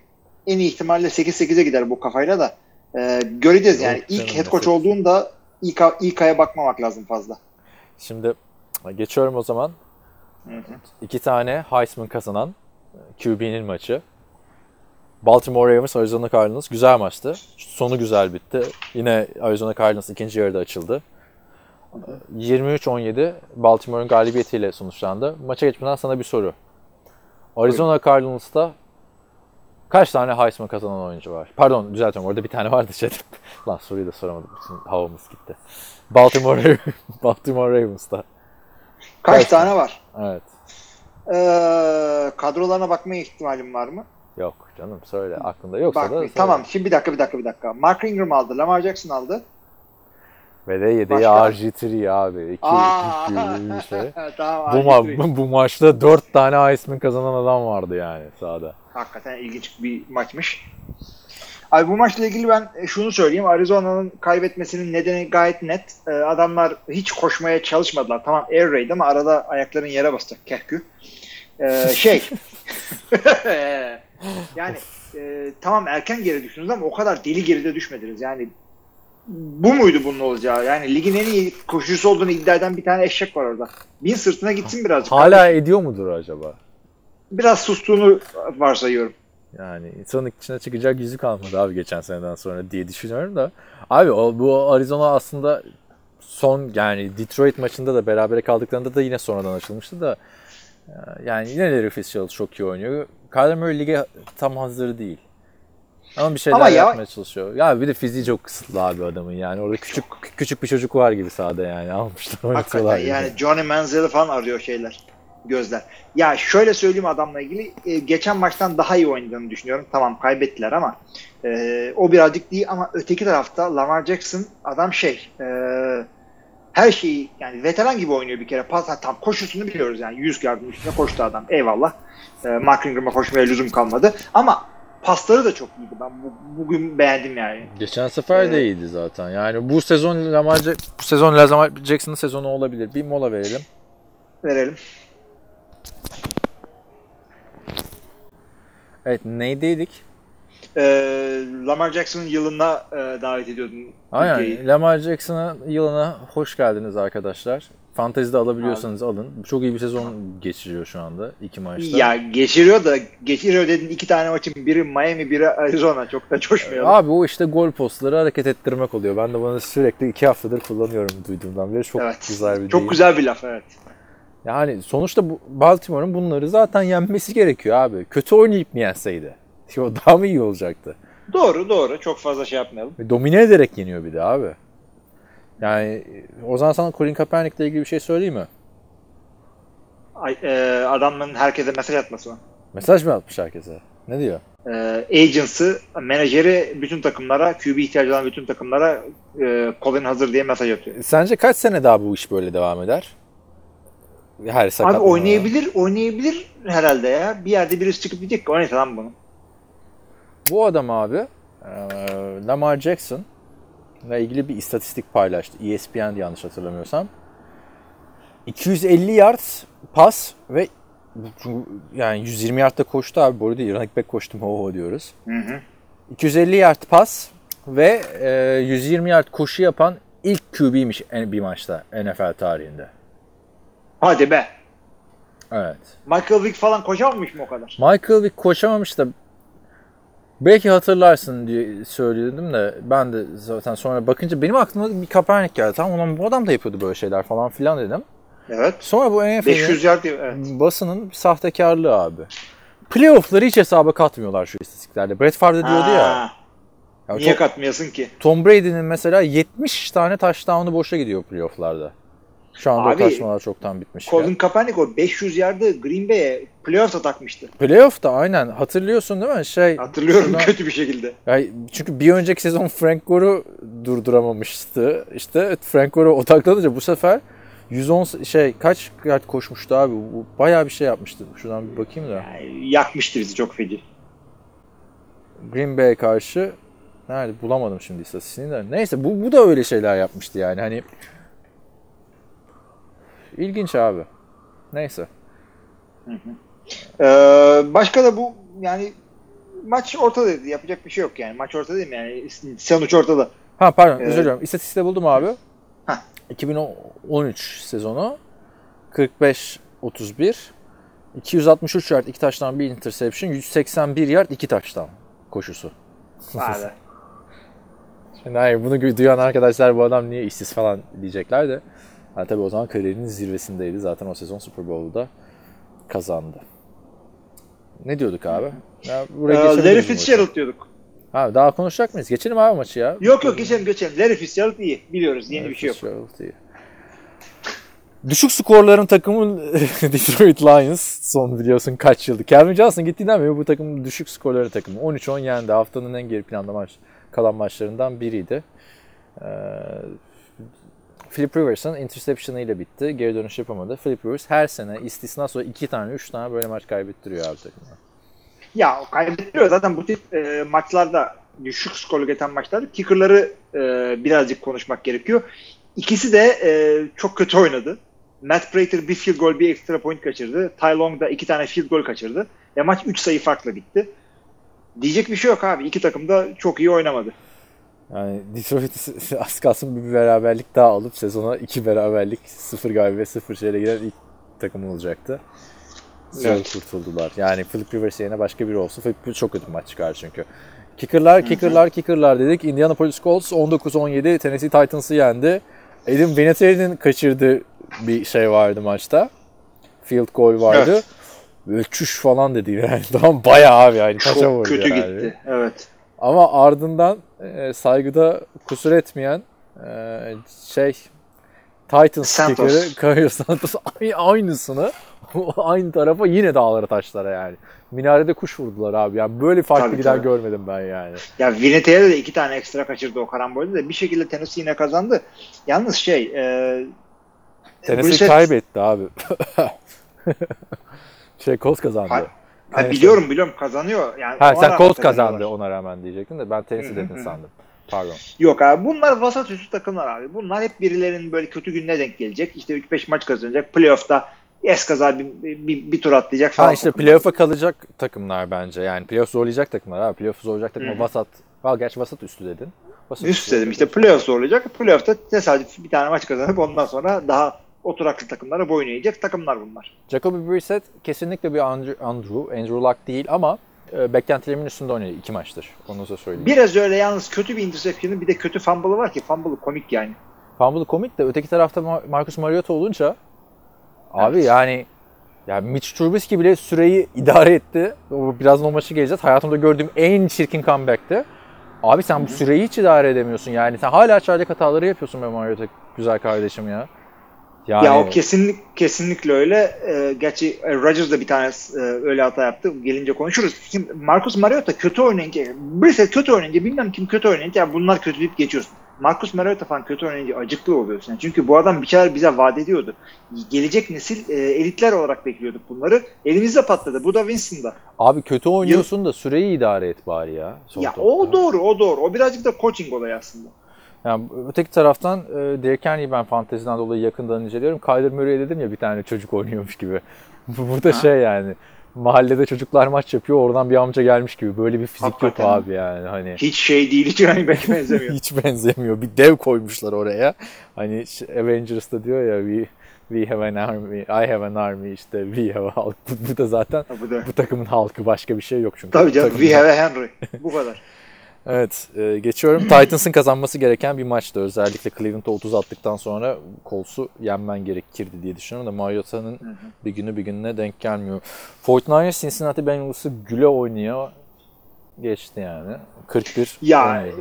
en iyi ihtimalle 8-8'e gider bu kafayla da. Ee, göreceğiz yani. Yok İlk head coach olduğunda ilk, ilk aya bakmamak lazım fazla. Şimdi geçiyorum o zaman. Hı hı. İki tane Heisman kazanan QB'nin maçı. Baltimore Ravens, Arizona Cardinals. Güzel maçtı. Sonu güzel bitti. Yine Arizona Cardinals ikinci yarıda açıldı. 23-17 Baltimore'un galibiyetiyle sonuçlandı. Maça geçmeden sana bir soru. Arizona Cardinals'ta kaç tane Heisman kazanan oyuncu var? Pardon düzeltiyorum orada bir tane vardı şey. Lan soruyu da soramadım. Bütün havamız gitti. Baltimore, Baltimore Ravens'ta. Kaç Kaç tane var? Evet. Ee, kadrolarına bakma ihtimalim var mı? Yok canım söyle aklında yoksa Bak, da söyle. tamam şimdi bir dakika bir dakika bir dakika. Mark Ingram aldı, Lamar Jackson aldı. Ve de yedeği Başka? RG3 abi. İki, Aa, iki bir şey. tamam. Bu, RG3. ma- bu maçta 4 tane Heisman kazanan adam vardı yani sahada. Hakikaten ilginç bir maçmış. Abi bu maçla ilgili ben şunu söyleyeyim. Arizona'nın kaybetmesinin nedeni gayet net. Ee, adamlar hiç koşmaya çalışmadılar. Tamam air raid ama arada ayakların yere basacak kehkü. Ee, şey yani e, tamam erken geri düştünüz ama o kadar deli geride düşmediniz. Yani bu muydu bunun olacağı? Yani ligin en iyi koşucusu olduğunu iddia eden bir tane eşek var orada. Bin sırtına gitsin birazcık. Hala ediyor mudur acaba? Biraz sustuğunu varsayıyorum. Yani insanın içine çıkacak yüzü kalmadı abi geçen seneden sonra diye düşünüyorum da. Abi o, bu Arizona aslında son yani Detroit maçında da berabere kaldıklarında da yine sonradan açılmıştı da yani yine Larry Fitzgerald çok iyi oynuyor. Kyler Murray lige tam hazır değil. Ama bir şeyler Ama ya- yapmaya çalışıyor. Ya bir de fiziği çok kısıtlı abi adamın yani. Orada küçük küçük bir çocuk var gibi sahada yani. Almışlar. Hakikaten yani Johnny Manziel'i falan arıyor şeyler. Gözler. Ya şöyle söyleyeyim adamla ilgili. e, geçen maçtan daha iyi oynadığını düşünüyorum. Tamam kaybettiler ama e, o birazcık değil ama öteki tarafta Lamar Jackson adam şey e, her şeyi yani veteran gibi oynuyor bir kere. Pas tam koşusunu biliyoruz yani 100 yardın üstüne koştu adam. Eyvallah. E, Mark Ingram'a koşmaya lüzum kalmadı. Ama pasları da çok iyiydi. Ben bu, bugün beğendim yani. Geçen sefer de Ee, iyiydi zaten. Yani bu sezon Lamar bu sezon Lamar Jackson'ın sezonu olabilir. Bir mola verelim. Verelim. Evet neydeydik? E, Lamar Jackson'ın yılına e, davet ediyordun. ülkeyi. Aynen. Lamar Jackson'ın yılına hoş geldiniz arkadaşlar. Fantezide alabiliyorsanız alın. Çok iyi bir sezon geçiriyor şu anda. iki maçta. Ya geçiriyor da geçiriyor dedin iki tane maçın biri Miami biri Arizona çok da coşmayalım. Abi o işte gol postları hareket ettirmek oluyor. Ben de bunu sürekli iki haftadır kullanıyorum duyduğumdan beri. Çok evet. güzel bir Çok deyim. güzel bir laf evet. Yani sonuçta bu Baltimore'un bunları zaten yenmesi gerekiyor abi. Kötü oynayıp mı yenseydi? O daha mı iyi olacaktı? Doğru doğru çok fazla şey yapmayalım. Ve Domine ederek yeniyor bir de abi. Yani o zaman sana Colin Kaepernick'le ilgili bir şey söyleyeyim mi? Ay, e, adamın herkese mesaj atması mı? Mesaj mı atmış herkese? Ne diyor? E, agency, menajeri bütün takımlara, QB ihtiyacı olan bütün takımlara e, Colin hazır diye mesaj atıyor. Sence kaç sene daha bu iş böyle devam eder? Her Abi sakatlığa. oynayabilir, oynayabilir herhalde ya. Bir yerde birisi çıkıp diyecek ki oynat lan bunu. Bu adam abi e, Lamar Jackson ile ilgili bir istatistik paylaştı. E ESPN'di yanlış hatırlamıyorsam. 250 yard pas ve yani 120 yardta koştu abi. Bu arada running back koştu mu oho diyoruz. Hı hı. 250 yard pas ve e, 120 yard koşu yapan ilk QB'ymiş en- bir maçta NFL tarihinde. Hadi be. Evet. Michael Vick falan koşamamış mı o kadar? Michael Vick koşamamış da belki hatırlarsın diye söyledim de ben de zaten sonra bakınca benim aklıma bir Kaepernick geldi. Tamam ulan bu adam da yapıyordu böyle şeyler falan filan dedim. Evet. Sonra bu NFL'in 500 yard evet. basının sahtekarlığı abi. Playoff'ları hiç hesaba katmıyorlar şu istatistiklerde. Brett Favre diyordu ya. Ha, ya Niye Tom, katmayasın ki? Tom Brady'nin mesela 70 tane touchdown'u boşa gidiyor playoff'larda. Şu anda Abi, o tartışmalar çoktan bitmiş. Colin Kaepernick o 500 yardı Green Bay'e playoff'a takmıştı. Playoff'ta aynen hatırlıyorsun değil mi? Şey Hatırlıyorum şuradan- kötü bir şekilde. Yani çünkü bir önceki sezon Frank Gore'u durduramamıştı. İşte Frank Gore'a odaklanınca bu sefer 110 şey kaç yard koşmuştu abi? Bu Bayağı bir şey yapmıştı. Şuradan bir bakayım da. Yani yakmıştı bizi çok feci. Green Bay'e karşı nerede bulamadım şimdi istatistiğini de. Neyse bu, bu da öyle şeyler yapmıştı yani. Hani ilginç abi. Neyse. Ee, başka da bu yani maç ortadaydı. Yapacak bir şey yok yani. Maç ortada değil mi? Yani sonuç ortada. Ha pardon Evet. özür diliyorum. İstatistikte buldum abi. Hah. 2013 sezonu 45 31 263 yard 2 taştan bir interception 181 yard 2 taştan koşusu. Hadi. Şimdi hayır bunu duyan arkadaşlar bu adam niye işsiz falan diyecekler de. Ha, tabii o zaman kariyerinin zirvesindeydi. Zaten o sezon Super Bowl'u da kazandı. Ne diyorduk abi? Ya, Ee, buraya geçebiliriz Larry. Fitzgerald diyorduk. Ha, daha konuşacak mıyız? Geçelim abi maçı ya. Yok yok geçelim geçelim. Larry Fitzgerald iyi. Biliyoruz. Yeni bir şey yok. Fitzgerald iyi. Düşük skorların takımı Detroit Lions son biliyorsun kaç yıldı. Calvin Johnson gittiğinden beri bu takımın düşük skorların takımı. 13-10 yendi. Haftanın en geri planda maç, kalan maçlarından biriydi. Ee, Philip Rivers'ın interception'ı ile bitti. Geri dönüş yapamadı. Philip Rivers her sene istisna sonra 2 tane 3 tane böyle maç kaybettiriyor abi takımına. Ya kaybettiriyor zaten bu tip e, maçlarda düşük skorlu geçen maçlarda kicker'ları e, birazcık konuşmak gerekiyor. İkisi de e, çok kötü oynadı. Matt Prater bir field goal bir extra point kaçırdı. Ty Long da iki tane field goal kaçırdı. Ve maç 3 sayı farklı bitti. Diyecek bir şey yok abi. İki takım da çok iyi oynamadı. Yani Detroit az kalsın bir beraberlik daha alıp sezona iki beraberlik, sıfır galibiyet, sıfır şeyle giren ilk takım olacaktı. Zor Evet. kurtuldular. Yani Philip Rivers yerine başka biri olsa Philip Rivers çok kötü maç çıkar çünkü. Kicker'lar, kicker'lar, kicker'lar dedik. Indianapolis Colts 19-17 Tennessee Titans'ı yendi. Adam Vinatieri'nin kaçırdığı bir şey vardı maçta. Field goal vardı. Evet. Böyle çüş falan dedi yani. Tamam bayağı abi yani. Çok kötü yani. gitti. Evet. Ama ardından e, saygıda kusur etmeyen e, şey Titans Santos. Caio Santos ay- aynısını aynı tarafa yine dağlara taşlara yani. Minarede kuş vurdular abi. Yani böyle farklı Tabii, giden tabii. görmedim ben yani. Ya Vinatieri de iki tane ekstra kaçırdı o karambolde de bir şekilde Tennessee yine kazandı. Yalnız şey e, Tennessee Brissett- kaybetti abi. şey Colts kazandı. Ha- Ha, biliyorum biliyorum kazanıyor. Yani Ha sen Colts kazandı ona rağmen diyecektin de ben Tennessee dedin sandım. Pardon. Yok abi bunlar vasat üstü takımlar abi. Bunlar hep birilerinin böyle kötü gününe denk gelecek. İşte 3-5 maç kazanacak. Playoff'ta es kaza bir, bir, bir tur atlayacak falan. Ha işte playoff'a kalacak takımlar bence. Yani playoff zorlayacak takımlar abi. Playoff zorlayacak takımlar vasat. Val gerçi vasat üstü dedin. Vasat Üst dedim işte playoff olacak. Playoff'ta tesadüf bir tane maç kazanıp ondan sonra daha oturaklı takımlara boyun eğecek takımlar bunlar. Jacoby Brissett kesinlikle bir Andrew, Andrew, Andrew Luck değil ama e, beklentilerimin üstünde oynadı iki maçtır. Onu da söyleyeyim. Biraz öyle yalnız kötü bir interception'ı bir de kötü fumble'ı var ki fumble'ı komik yani. Fumble komik de öteki tarafta Ma- Marcus Mariota olunca abi Evet. yani yani Mitch Trubisky bile süreyi idare etti. O Birazdan o maçı geleceğiz. Hayatımda gördüğüm en çirkin comeback'ti. Abi sen bu süreyi hiç idare edemiyorsun yani. Sen hala çaylak hataları yapıyorsun be Mariota güzel kardeşim ya. Yani Ya o kesinlik kesinlikle öyle. Ee, gerçi e, Rodgers da bir tane e, öyle hata yaptı. Gelince konuşuruz. Şimdi Marcus Mariota kötü oynayınca, Brissett kötü oynayınca, bilmem kim kötü oynayınca ya bunlar kötü deyip geçiyorsun. Marcus Mariota falan kötü oynayınca acıklı oluyorsun. Yani çünkü bu adam bir şeyler bize vaat ediyordu. Gelecek nesil e, elitler olarak bekliyorduk bunları. Elimizde patladı. Bu da Winston'da. abi kötü oynuyorsun da süreyi idare et bari ya. son Ya topta. o doğru, o doğru. O birazcık da coaching olayı aslında. Yani öteki taraftan e, Derrick Henry'i ben fanteziden dolayı yakından inceliyorum. Kyler Murray dedim ya bir tane çocuk oynuyormuş gibi. Bu Burada şey yani mahallede çocuklar maç yapıyor oradan bir amca gelmiş gibi. Böyle bir fizik Hakikaten. yok abi yani. Hani Hiç şey değil, hiç running benzemiyor. hiç benzemiyor. Bir dev koymuşlar oraya. Hani Avengers'ta diyor ya we, we have an army, I have an army işte we have a halk. Bu, bu da zaten bu da. bu takımın halkı başka bir şey yok çünkü. Tabii canım. We have a Henry. Bu kadar. Evet, e, geçiyorum. Titans'ın kazanması gereken bir maçtı. Özellikle Cleveland'a 30 attıktan sonra Colts'u yenmen gerekirdi diye düşünüyorum da Mariota'nın bir günü bir gününe denk gelmiyor. 49ers Cincinnati Bengals'ı güle oynuyor. Geçti yani. 41 Ya 17.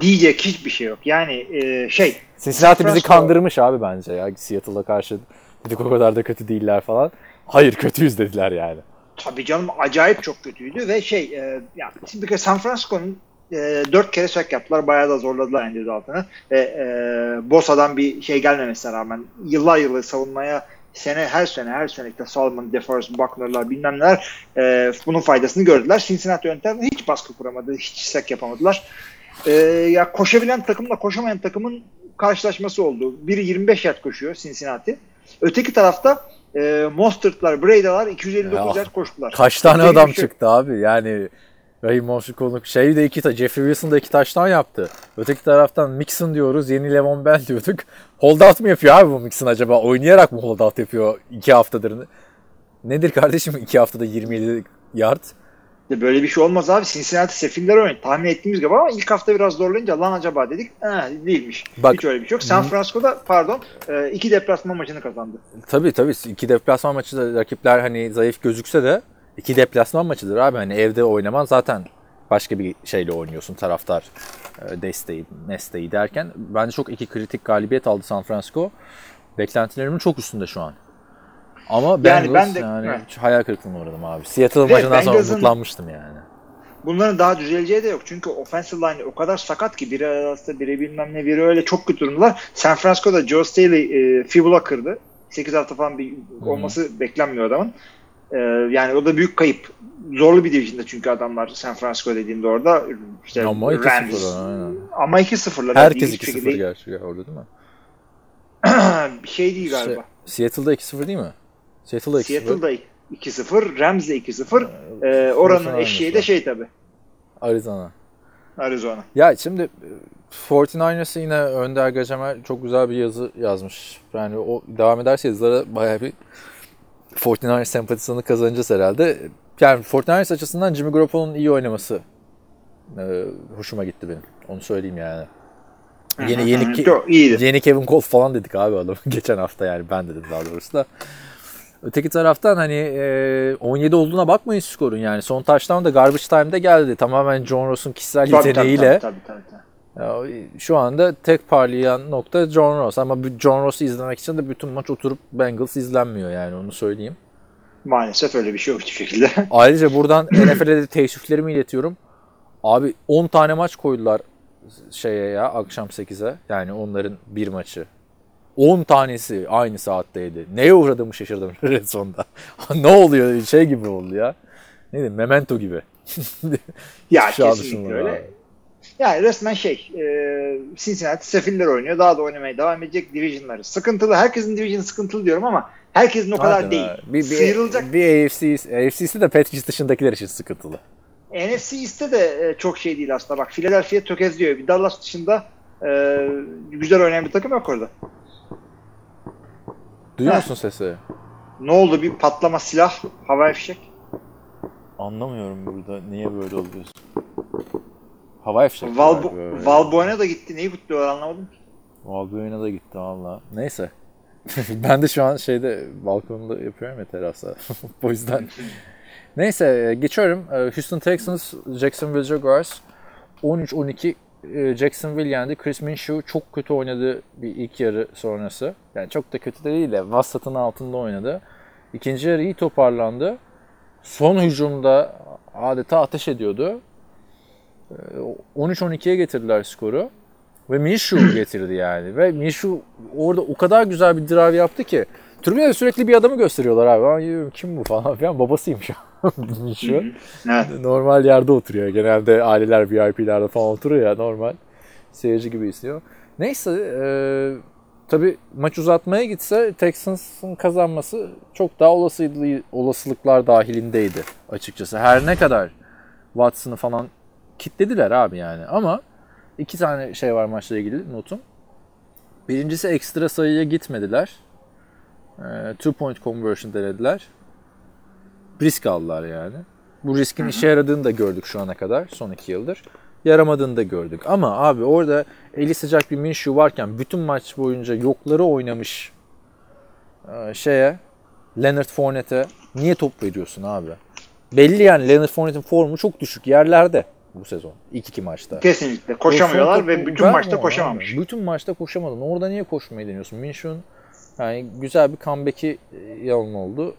diyecek hiçbir şey yok. Yani e, şey Cincinnati bizi kandırmış abi bence ya. Seattle'a karşı dedik o kadar da kötü değiller falan. Hayır kötüyüz dediler yani. tabii canım acayip çok kötüydü ve şey e, ya bir kere San Francisco'nun e, dört kere sack yaptılar. Bayağı da zorladılar Andrew Dalton'ı. Ve e, Bosa'dan bir şey gelmemesine rağmen yıllar yılı savunmaya sene her sene her sene işte Solomon, DeForest, Buckner'lar bilmem neler e, bunun faydasını gördüler. Cincinnati yöntemde hiç baskı kuramadı. Hiç sack yapamadılar. E, ya koşabilen takımla koşamayan takımın karşılaşması oldu. Biri 25 yard koşuyor Cincinnati. Öteki tarafta e, Mostert'lar, Brada'lar 259 Ya, yard koştular. Kaç tane iyi adam şey. çıktı abi yani. Rahim konuk şey de iki ta Jeffrey Wilson da iki taştan yaptı. Öteki taraftan Mixon diyoruz. Yeni Levon Bell diyorduk. Holdout mu yapıyor abi bu Mixon acaba? Oynayarak mı holdout yapıyor iki haftadır? Nedir kardeşim iki haftada 27 yard? Böyle bir şey olmaz abi. Cincinnati sefiller oynadı. Tahmin ettiğimiz gibi ama ilk hafta biraz zorlayınca lan acaba dedik. Eh, değilmiş. Bak- Hiç öyle bir şey yok. San Francisco'da pardon e, iki deplasman maçını kazandı. Tabii tabii iki deplasman maçı da rakipler hani zayıf gözükse de iki deplasman maçıdır abi. Hani evde oynaman zaten başka bir şeyle oynuyorsun taraftar e, desteği, desteği derken. Bence çok iki kritik galibiyet aldı San Francisco. Beklentilerimin çok üstünde şu an. Ama Bengals ben de- yani evet. hayal kırıklığına uğradım abi. Seattle Ve maçından sonra umutlanmıştım yani. Bunların daha düzeleceği de yok. Çünkü offensive line o kadar sakat ki biri arasında biri bilmem ne biri öyle çok kötü durumdalar. San Francisco'da Joe Staley e, fibula kırdı. 8 hafta falan bir olması beklenmiyor adamın. E, yani o da büyük kayıp. Zorlu bir division'da çünkü adamlar San Francisco dediğinde orada işte Ama 2-0 Rams. aynen. Ama 2-0'lar. Herkes Hiçbir 2-0 şekilde- gerçi ya orada değil mi? bir şey değil galiba. Şey, Seattle'da 2-0 değil mi? Seattle'da 2-0. Seattle'da 2-0, Rams'de 2-0. Ee, oranın Arizona eşeği de şey tabi. Arizona. Arizona. Ya şimdi e, 49ers'ı yine Önder Gacemer çok güzel bir yazı yazmış. Yani o devam ederse yazılara bayağı bir 49ers sempatizanı kazanacağız herhalde. Yani 49ers açısından Jimmy Garoppolo'nun iyi oynaması e, hoşuma gitti benim. Onu söyleyeyim yani. Yeni yeni ki- Çok iyiydi. yeni Kevin Cole falan dedik abi adam geçen hafta yani ben dedim daha doğrusu da. Öteki taraftan hani e, 17 olduğuna bakmayın skorun yani. Son touchdown da garbage time'da geldi. Tamamen John Ross'un kişisel Tabii, yeteneğiyle. Tabii, tabii, tabii, tabii. Şu anda tek parlayan nokta John Ross. Ama John Ross'u izlemek için de bütün maç oturup Bengals izlenmiyor yani onu söyleyeyim. Maalesef öyle bir şey yok hiçbir şekilde. Ayrıca buradan NFL'e de teessüflerimi iletiyorum. Abi 10 tane maç koydular şeye ya akşam 8'e. Yani onların bir maçı. 10 tanesi aynı saatteydi. Neye uğradığımı şaşırdım Red Zone'da. ne oluyor şey gibi oldu ya. Neydi Memento gibi. ya şey kesinlikle öyle. abi. Yani resmen şey, e, Cincinnati sefiller oynuyor. Daha da oynamaya devam edecek divisionları. Sıkıntılı. Herkesin division'ı sıkıntılı diyorum ama herkesin o kadar Zaten değil. Bir, bir, Sıyrılacak. bir AFC, AFC'si de Patriots dışındakiler için sıkıntılı. NFC East'te de e, çok şey değil aslında. Bak Philadelphia tökezliyor. Bir Dallas dışında e, güzel oynayan bir takım yok orada. Duyuyor musun sesi? Ne oldu? Bir patlama silah, havai fişek. Anlamıyorum burada niye böyle oluyorsun. Havai fişek. Val, var böyle. Valbuena da gitti. Neyi kutluyorlar anlamadım ki. Valbuena da gitti valla. Neyse. ben de şu an şeyde balkonda yapıyorum ya terasta. o yüzden. Neyse e, geçiyorum. E, Houston Texans, Jacksonville Jaguars 13-12 e, Jacksonville yendi. Chris Minshew çok kötü oynadı bir ilk yarı sonrası. Yani çok da kötü de değil de vasatın altında oynadı. İkinci yarı iyi toparlandı. Son hücumda adeta ateş ediyordu. E, 13-12'ye getirdiler skoru. Ve Minshew getirdi yani. Ve Minshew orada o kadar güzel bir drive yaptı ki. Tribünde sürekli bir adamı gösteriyorlar abi. Ben kim bu falan filan. Babasıymış Minshew. Evet. normal yerde oturuyor. Genelde aileler VIP'lerde falan oturuyor ya normal. Seyirci gibi istiyor. Neyse e, tabi maç uzatmaya gitse Texans'ın kazanması çok daha olasıydı, olasılıklar dahilindeydi açıkçası. Her ne kadar Watson'ı falan kitlediler abi yani ama iki tane şey var maçla ilgili notum. Birincisi ekstra sayıya gitmediler. E, two point conversion denediler. Risk aldılar yani. Bu riskin işe yaradığını da gördük şu ana kadar son iki yıldır. Yaramadığını da gördük. Ama abi orada eli sıcak bir Minshew varken bütün maç boyunca yokları oynamış e, şeye Leonard Fournette'e niye top veriyorsun abi? Belli yani Leonard Fournette'in formu çok düşük yerlerde bu sezon. İlk iki maçta. Kesinlikle. Koşamıyorlar Pozisyonu ve bütün maçta koşamamış. abi. Bütün maçta koşamadın. Orada niye koşmayı deniyorsun? Minshew'un yani güzel bir comeback'i e, yalın oldu.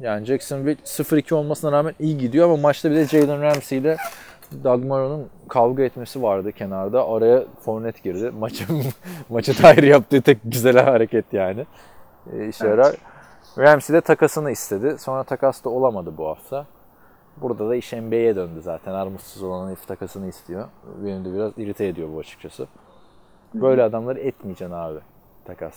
Yani Jacksonville 0-2 olmasına rağmen iyi gidiyor ama maçta bir de Jalen Ramsey ile Doug Marron'un kavga etmesi vardı kenarda. Araya Fournette girdi. Maçı, maçı dair yaptığı tek güzel hareket yani. E, işe Evet. yarar. Ramsey de takasını istedi. Sonra takas da olamadı bu hafta. Burada da iş NBA'ye döndü zaten. Armutsuz olan herif takasını istiyor. Beni de biraz irite ediyor bu açıkçası. Böyle adamları etmeyeceksin abi takas.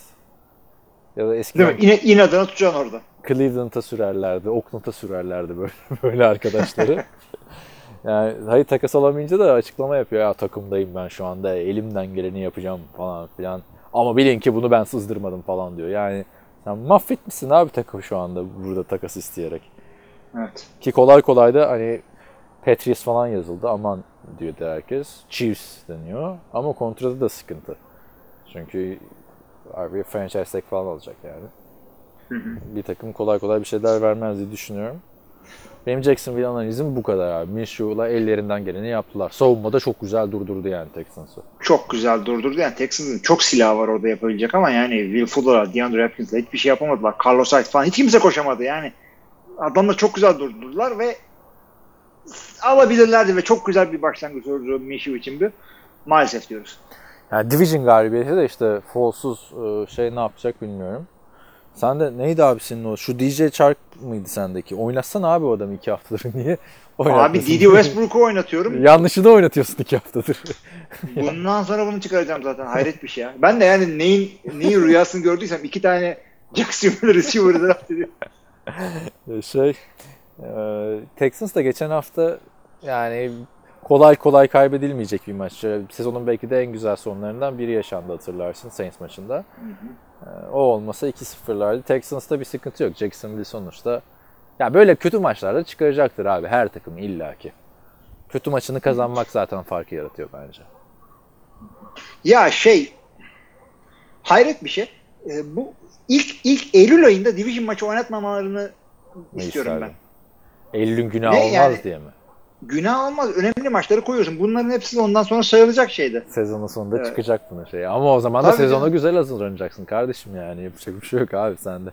Ya da Değil eskiden mi? İne, inadına tutacaksın orada. Cleveland'a sürerlerdi, Oakland'a sürerlerdi böyle böyle arkadaşları. yani hayır takas alamayınca da açıklama yapıyor. Ya takımdayım ben şu anda elimden geleni yapacağım falan filan. Ama bilin ki bunu ben sızdırmadım falan diyor. Yani sen mahvetmişsin abi takım şu anda burada takas isteyerek. Evet. Ki kolay kolay da hani Patriots falan yazıldı. Aman diyordu herkes. Chiefs deniyor. Ama kontratı da sıkıntı. Çünkü abi franchise tag falan alacak yani. Bir takım kolay kolay bir şeyler vermez diye düşünüyorum. Benim Jacksonville analizim bu kadar abi. Minshew'la ellerinden geleni yaptılar. Savunmada çok güzel durdurdu yani Texans'ı. Çok güzel durdurdu. Yani Texans'ın çok silahı var orada yapabilecek ama yani Will Fuller'a, DeAndre Hopkins'la hiçbir şey yapamadılar. Carlos Hyde falan hiç kimse koşamadı yani. Adamlar çok güzel durdurdular ve alabilirlerdi ve çok güzel bir başlangıç oldu Minshew için bir. Maalesef diyoruz. Yani Division galibiyeti de işte Falls'uz e, şey ne yapacak bilmiyorum. Sen de neydi abi senin o? Şu DJ Chark mıydı sendeki? Oynatsana abi o adamı iki haftadır. Niye Abi? Didi Westbrook'u oynatıyorum. Yanlışını oynatıyorsun iki haftadır. Bundan sonra bunu çıkaracağım zaten. Hayret bir şey ya. Ben de yani neyin neyin rüyasını gördüysem iki tane Jacksonville receiver'ı draft ediyor. şey e, Texans da geçen hafta yani kolay kolay kaybedilmeyecek bir maç. Sezonun belki de en güzel sonlarından biri yaşandı hatırlarsın Saints maçında. E, O olmasa 2-0'lardı. Texans'ta bir sıkıntı yok. Jacksonville sonuçta ya böyle kötü maçlarda çıkaracaktır abi her takım illaki. Kötü maçını kazanmak zaten farkı yaratıyor bence. Ya şey hayret bir şey. E, bu ilk ilk Eylül ayında division maçı oynatmamalarını Ne istiyorum isterdin? ben. Eylül'ün günah Ne olmaz yani? diye mi? Günah olmaz. Önemli maçları koyuyorsun. Bunların hepsi ondan sonra sayılacak şeydi. Sezonun sonunda Evet. çıkacak bunun şey. Ama o zaman da sezona canım. güzel hazırlanacaksın kardeşim yani. Yapacak bir şey yok abi sende.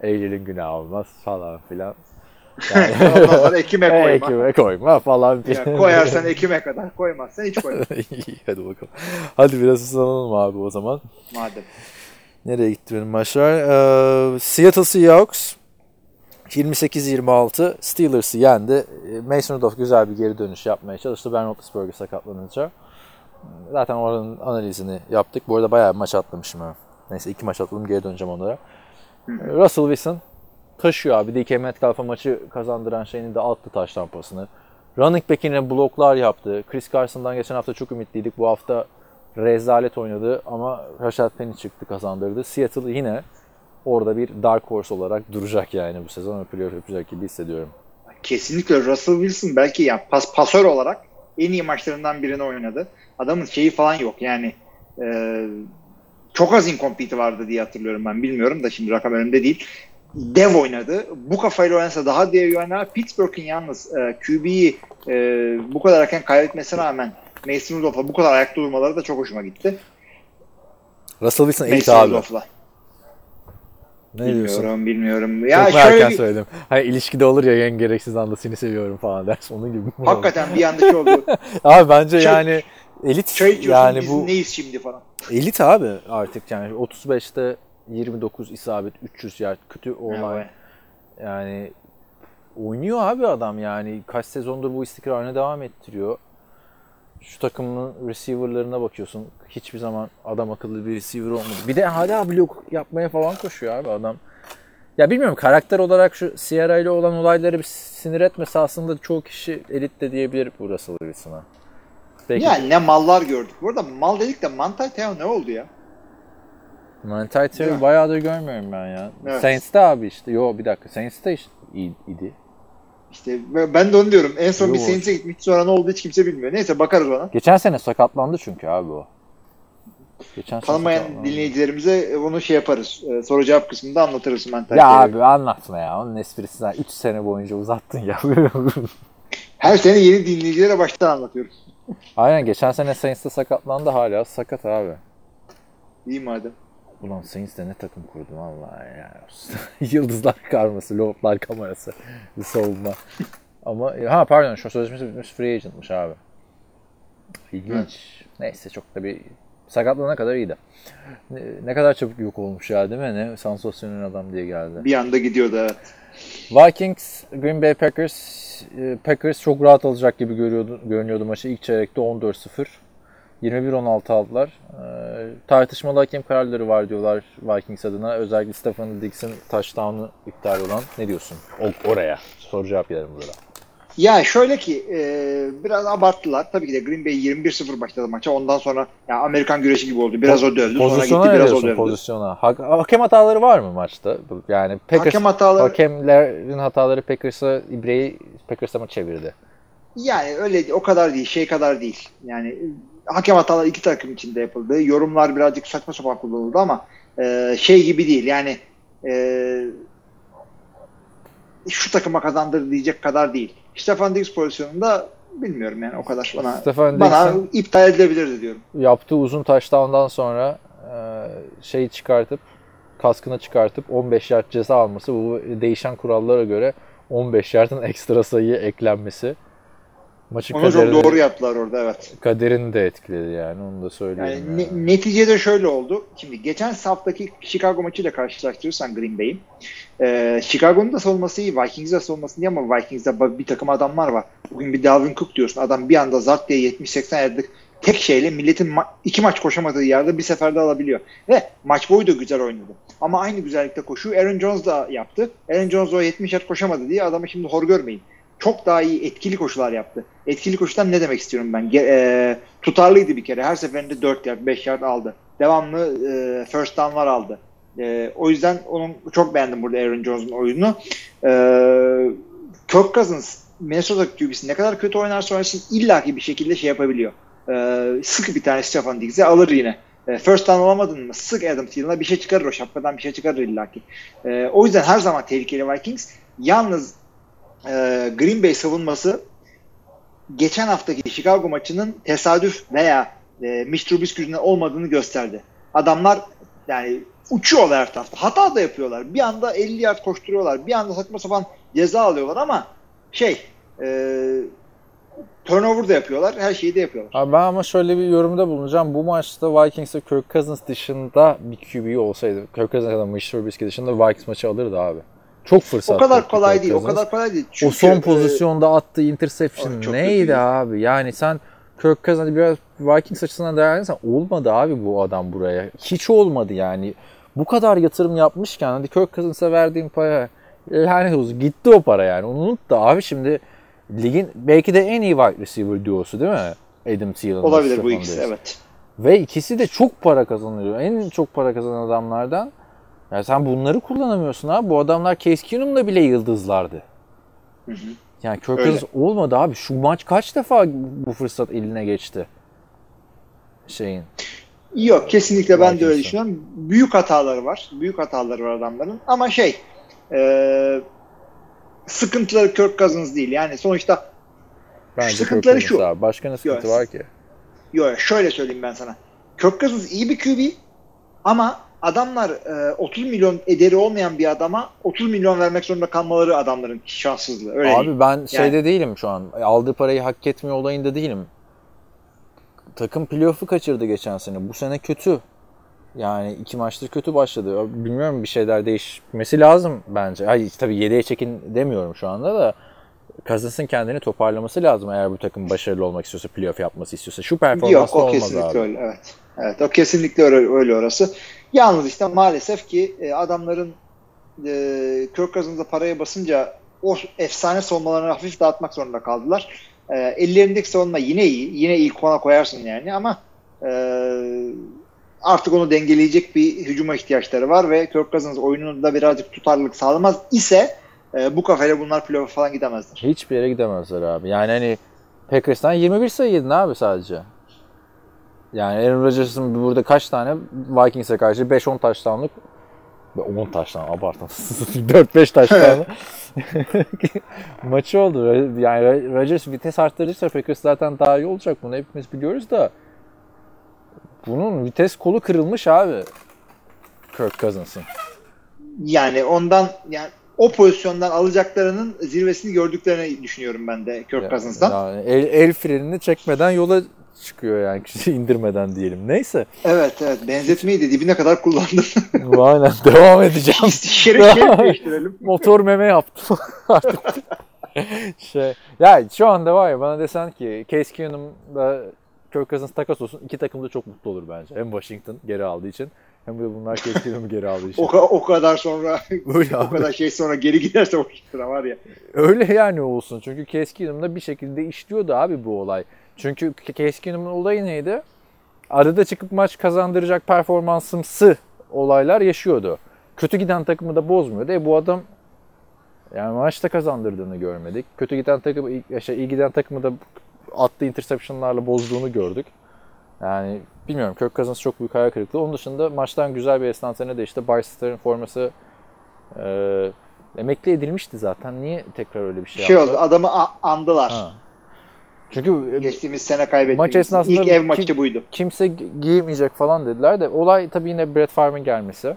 Eylül'ün günah olmaz falan filan. Sonra Ekim'e koyma. Ekime koyma falan Ya koyarsan Ekim'e kadar koymazsan hiç koyma. İyi, Hadi bakalım. Hadi biraz ısınalım abi o zaman. Madem. Nereye gitti benim maçlar? Ee, Seattle Seahawks 28-26 Steelers'ı yendi. Ee, Mason Rudolph güzel bir geri dönüş yapmaya çalıştı. Ben Roethlisberger sakatlanınca. Zaten oranın analizini yaptık. Bu arada bayağı bir maç atlamışım ha. Neyse iki maç atladım geri döneceğim onlara. Ee, Russell Wilson taşıyor abi. DK Metcalf'a maçı kazandıran şeyini de attı taş tampasını. Running back'ine bloklar yaptı. Chris Carson'dan geçen hafta çok ümitliydik. Bu hafta rezalet oynadı ama Rashad Penny çıktı kazandırdı. Seattle yine orada bir dark horse olarak duracak yani bu sezon öpülüyor öpecek gibi hissediyorum. Kesinlikle Russell Wilson belki ya pas pasör olarak en iyi maçlarından birini oynadı. Adamın şeyi falan yok yani e, çok az incomplete vardı diye hatırlıyorum ben bilmiyorum da şimdi rakam önümde değil. Dev oynadı. Bu kafayla oynasa daha dev oynar. Pittsburgh'in yalnız e, QB'yi e, bu kadar erken kaybetmesine rağmen Mason Rudolph'a bu kadar ayakta durmaları da çok hoşuma gitti. Russell Wilson Mason abi. Rudolph'la. Ne diyorsun? Bilmiyorum bilmiyorum. Ya Çok şöyle erken bir- söyledim. Hani ilişkide olur ya en gereksiz anda seni seviyorum falan dersin. Onun gibi. hakikaten bir anda şey oldu. Abi bence Çay- yani elit Çay içiyorsun yani biz bu neyiz şimdi falan. elit abi artık yani 35'te 29 isabet 300 yard kötü olay Evet. yani oynuyor abi adam yani kaç sezondur bu istikrarını devam ettiriyor. Şu takımın receiver'larına bakıyorsun. Hiçbir zaman adam akıllı bir receiver olmadı. Bir de hala blok yapmaya falan koşuyor abi adam. Ya bilmiyorum karakter olarak şu Sierra ile olan olayları bir sinir etmese aslında çoğu kişi elit de diyebilir bu Russell Wilson'a. Belki Yani ne mallar gördük. Burada mal dedik de Mantai Teo ne oldu ya? Değil Teo'yu bayağıdır görmüyorum ben ya. Evet. Saints'te abi işte. Yo bir dakika. Saints'te işte iyi- idi. İşte ben de onu diyorum. En son Yo. bir Saints'e gitmiş sonra ne oldu hiç kimse bilmiyor. Neyse bakarız ona. Geçen sene sakatlandı çünkü abi o. Geçen Tanımayan dinleyicilerimize onu şey yaparız. Ee, Soru cevap kısmında anlatırız Mantai Ya abi anlatma ya. Onun esprisinden 3 sene boyunca uzattın ya. Her sene yeni dinleyicilere baştan anlatıyorum. Aynen geçen sene Saints'te sakatlandı hala sakat abi. İyi madem. Ulan Saints de ne takım kurdu vallahi ya. Yıldızlar karması, lordlar kamerası. Savunma. Ama ha pardon şu sözleşmesi bitmiş free agentmış abi. İlginç. Neyse çok da bir sakatlanana kadar iyiydi. Ne, ne kadar çabuk yok olmuş ya değil mi? Ne sansasyonel adam diye geldi. Bir anda gidiyordu evet. Vikings, Green Bay Packers. e, Packers çok rahat alacak gibi görüyordu, görünüyordu maçı. İlk çeyrekte 14-0. 21-16 aldılar. Ee, tartışmalı hakem kararları var diyorlar Vikings adına. Özellikle Stephen Diggs'in touchdown'u iptal olan. Ne diyorsun? O, oraya. Soru cevap yerim burada. Ya şöyle ki e, biraz abarttılar. Tabii ki de Green Bay 21-0 başladı maça. Ondan sonra ya Amerikan güreşi gibi oldu. Biraz o dövdü. Sonra gitti Pozisyona biraz o dövdü. pozisyona? Ha- hakem hataları var mı maçta? Yani Packers, Hakem hataları hakemlerin hataları Packers'a İbre'yi Packers'a mı çevirdi? Yani öyle o kadar değil, şey kadar değil. Yani hakem hataları iki takım içinde yapıldı. Yorumlar birazcık saçma sapan kullanıldı ama e, şey gibi değil. Yani e, şu takıma kazandır diyecek kadar değil. Stefan Diggs pozisyonunda bilmiyorum yani o kadar bana Stefan bana iptal edilebilirdi diyorum. yaptığı uzun touchdown'dan sonra e, şeyi çıkartıp kaskını çıkartıp 15 yard ceza alması bu değişen kurallara göre 15 yardın ekstra sayı eklenmesi maçın Onu çok kaderini, doğru yaptılar orada evet. kaderini de etkiledi yani onu da söyleyeyim. Yani yani. ne- neticede şöyle oldu. Şimdi geçen haftaki Chicago maçıyla karşılaştırırsan Green Bay'in e, Chicago'nun da savunması iyi, Vikings'in de savunması iyi ama Vikings'de bir takım adamlar var. Bugün bir Dalvin Cook diyorsun. Adam bir anda zart diye 70-80 yardlık tek şeyle milletin ma- iki maç koşamadığı yerde bir seferde alabiliyor. Ve maç boyu da güzel oynadı. Ama aynı güzellikte koşuyor. Aaron Jones da yaptı. Aaron Jones o 70 yard koşamadı diye adamı şimdi hor görmeyin. Çok daha iyi etkili koşular yaptı. Etkili koşudan ne demek istiyorum ben? E, tutarlıydı bir kere. Her seferinde 4 yard, 5 yard aldı. Devamlı e, first down'lar aldı. E, o yüzden onun çok beğendim burada Aaron Jones'un oyununu. E, Kirk Cousins Minnesota QB'si ne kadar kötü oynarsa oynasın illaki bir şekilde şey yapabiliyor. E, sıkı bir tane Stefan Diggs'e alır yine. E, first down olamadın mı? Sık Adam Thielen'a bir şey çıkarır o şapkadan bir şey çıkarır illaki. E, o yüzden her zaman tehlikeli Vikings. Yalnız e, Green Bay savunması geçen haftaki Chicago maçının tesadüf veya e, Mitch Trubisky olmadığını gösterdi. Adamlar yani uçuyorlar her tarafta. Hata da yapıyorlar. Bir anda 50 yard koşturuyorlar. Bir anda saçma sapan ceza alıyorlar ama şey e, turnover da yapıyorlar. Her şeyi de yapıyorlar. Abi ben ama şöyle bir yorumda bulunacağım. Bu maçta Vikings'e Kirk Cousins dışında bir QB olsaydı, Kirk Cousins ya da Mitch Trubisky dışında Vikings maçı alırdı abi. Çok fırsat. O kadar kolay değil. O kadar kolay değil. o Çünkü, son e, pozisyonda attığı interception neydi abi? Yani sen Kirk Cousins'ı biraz Vikings açısından değerlendirsen olmadı abi bu adam buraya. Hiç olmadı yani. Bu kadar yatırım yapmışken hadi Kirk Cousins'a verdiğin para lanet olsun gitti o para yani. Onu unut da abi şimdi ligin belki de en iyi wide receiver duosu değil mi? Adam Thielen. olabilir bu ikisi evet. Ve ikisi de çok para kazanıyor. En çok para kazanan adamlardan. Ya sen bunları kullanamıyorsun abi. Bu adamlar Case Keenum'la bile yıldızlardı. Yani Kirk Öyle. Cousins olmadı abi. Şu maç kaç defa bu fırsat eline geçti? Şeyin. Yok kesinlikle ben de öyle düşünüyorum. Büyük hataları var. Büyük hataları var adamların. Ama şey e, sıkıntıları Kirk Cousins değil. Yani sonuçta Bence Kirk Sıkıntıları şu. abi. Başka ne sıkıntı Yok. var ki? Yok şöyle söyleyeyim ben sana. Kirk Cousins iyi bir QB ama adamlar e, 30 milyon ederi olmayan bir adama 30 milyon vermek zorunda kalmaları adamların şanssızlığı. Öyle değil. Abi ben şeyde değilim şu an. Aldığı parayı hak etmiyor olayında değilim. Takım playoff'u kaçırdı geçen sene. Bu sene kötü. Yani iki maçtır kötü başladı. Bilmiyorum bir şeyler değişmesi lazım bence. Hayır tabii 7'ye çekin demiyorum şu anda da. Cousins'ın kendini toparlaması lazım eğer bu takım başarılı olmak istiyorsa, playoff yapması istiyorsa. Şu Yok performansla o olmaz kesinlikle abi. öyle. Evet. Evet o kesinlikle öyle, öyle orası. Yalnız işte maalesef ki e, adamların e, Kirk Cousins'a paraya basınca o efsane savunmalarını hafif dağıtmak zorunda kaldılar. E, ellerindeki savunma yine iyi. Yine ilk ona koyarsın yani ama e, artık onu dengeleyecek bir hücuma ihtiyaçları var ve Kirk Cousins oyununda birazcık tutarlılık sağlamaz ise e, bu kafayla bunlar playoff falan gidemezler. Hiçbir yere gidemezler abi. Yani hani Packers'tan 21 sayı yedin abi sadece. Yani Aaron Rodgers'ın burada kaç tane Vikings'e karşı 5-10 taştanlık 10 taştan abartın. 4-5 taştanlık maçı oldu. Yani Rodgers vites arttırırsa Packers zaten daha iyi olacak. Bunu hepimiz biliyoruz da bunun vites kolu kırılmış abi. Kirk Cousins'ın. Yani ondan yani o pozisyondan alacaklarının zirvesini gördüklerini düşünüyorum ben de Kirk Cousins'dan. Yani el, el frenini çekmeden yola çıkıyor yani indirmeden diyelim. Neyse. Evet evet benzetmeyi de dibine kadar kullandım. Aynen devam edeceğim. Şerif değiştirelim. Motor meme yaptım artık. şey, ya şu anda var ya bana desen ki Case Keenum'da Kirk Cousins takas olsun iki takım da çok mutlu olur bence. Hem Washington geri aldığı için hem de bunlar Case Keenum'u geri aldığı için. O, ka- o kadar sonra Öyle o abi. kadar şey sonra geri giderse o sıra var ya. Öyle yani olsun. Çünkü Case Keenum'da bir şekilde işliyordu abi bu olay. Çünkü Keenum'un olayı neydi? Arada çıkıp maç kazandıracak performansımsı olaylar yaşıyordu. Kötü giden takımı da bozmuyordu. E bu adam yani maçta kazandırdığını görmedik. Kötü giden takımı, şey, iyi giden takımı da attığı interceptionlarla bozduğunu gördük. Yani bilmiyorum Kirk Cousins çok büyük hayal kırıklığı. Onun dışında maçtan güzel bir esnantane de işte Barcester'ın forması e, emekli edilmişti zaten. Niye tekrar öyle bir şey, Şey yaptı? oldu adamı andılar. Ha. Çünkü Geçtiğimiz sene kaybettik. Maç esnasında İlk ev kim- maçı buydu. kimse gi- giyemeyecek falan dediler de olay tabii yine Brett Favre'ın gelmesi.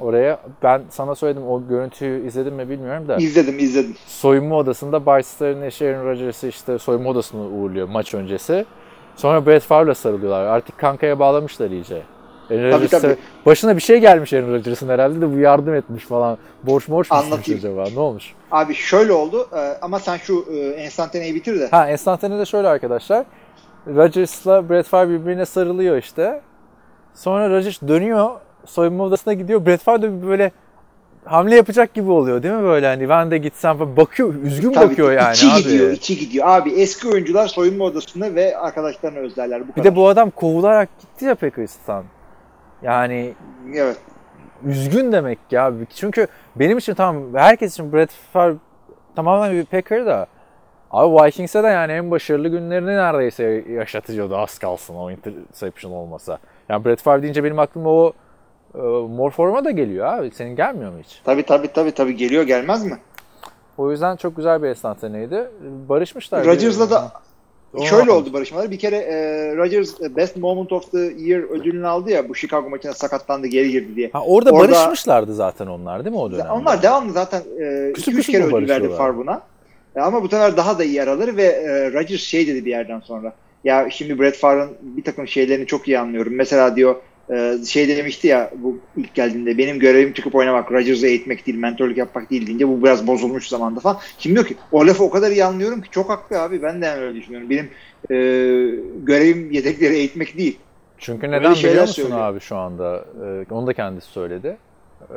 Oraya ben sana söyledim o görüntüyü izledim mi bilmiyorum da İzledim izledim. soyunma odasında Barcester'ın eşi Aaron Rodgers'ı işte soyunma odasına uğurluyor maç öncesi. Sonra Brett Favre'la sarılıyorlar. Artık kankaya bağlamışlar iyice. Aaron Tabii, tabii. Başına bir şey gelmiş Aaron Rodgers'ın herhalde de bu yardım etmiş falan. Borç morç mu acaba? Ne olmuş? Abi şöyle oldu ama sen şu enstantaneyi bitir de. Ha enstantane de şöyle arkadaşlar. Rodgers'la Brett Favre birbirine sarılıyor işte. Sonra Rodgers dönüyor. Soyunma odasına gidiyor. Brett Favre de böyle hamle yapacak gibi oluyor değil mi böyle hani ben de gitsem falan bakıyor üzgün Tabii, bakıyor yani içi abi. gidiyor, içi gidiyor. Abi eski oyuncular soyunma odasını ve arkadaşlarını özlerler. Bu Bir kadar. de bu adam kovularak gitti ya Packers'tan. Yani Evet. üzgün demek ya. Çünkü benim için tamam herkes için Brett Favre tamamen bir Packer da Abi Vikings'e de yani en başarılı günlerini neredeyse yaşatıyordu az kalsın o interception olmasa. Yani Brett Favre deyince benim aklıma o e, mor forma da geliyor abi. Senin gelmiyor mu hiç? Tabii tabii tabii tabii geliyor gelmez mi? O yüzden çok güzel bir estantaneydi. Barışmışlar. Rodgers'la da Onu şöyle oldu barışmaları. Bir kere e, Rodgers e, Best Moment of the Year ödülünü aldı ya bu Chicago maçına sakatlandı geri girdi diye. Ha, orada, Orada- barışmışlardı zaten onlar değil mi o dönemde? Onlar devamlı zaten e, Küçük 2-3 küçük kere ödül verdi? Favre'una. E, ama bu sefer daha da iyi araları ve e, Rodgers şey dedi bir yerden sonra. Ya şimdi Brett Favre'ın bir takım şeylerini çok iyi anlıyorum. Mesela diyor e, şey demişti ya bu ilk geldiğinde benim görevim çıkıp oynamak, Rodgers'ı eğitmek değil, mentorluk yapmak değil deyince bu biraz bozulmuş zamanda falan. Şimdi diyor ki o lafı o kadar iyi anlıyorum ki çok haklı abi ben de yani öyle düşünüyorum. Benim e, görevim yedekleri eğitmek değil. Çünkü neden şeyler biliyor musun söylüyor. abi şu anda? Ee, onu da kendisi söyledi. Ee,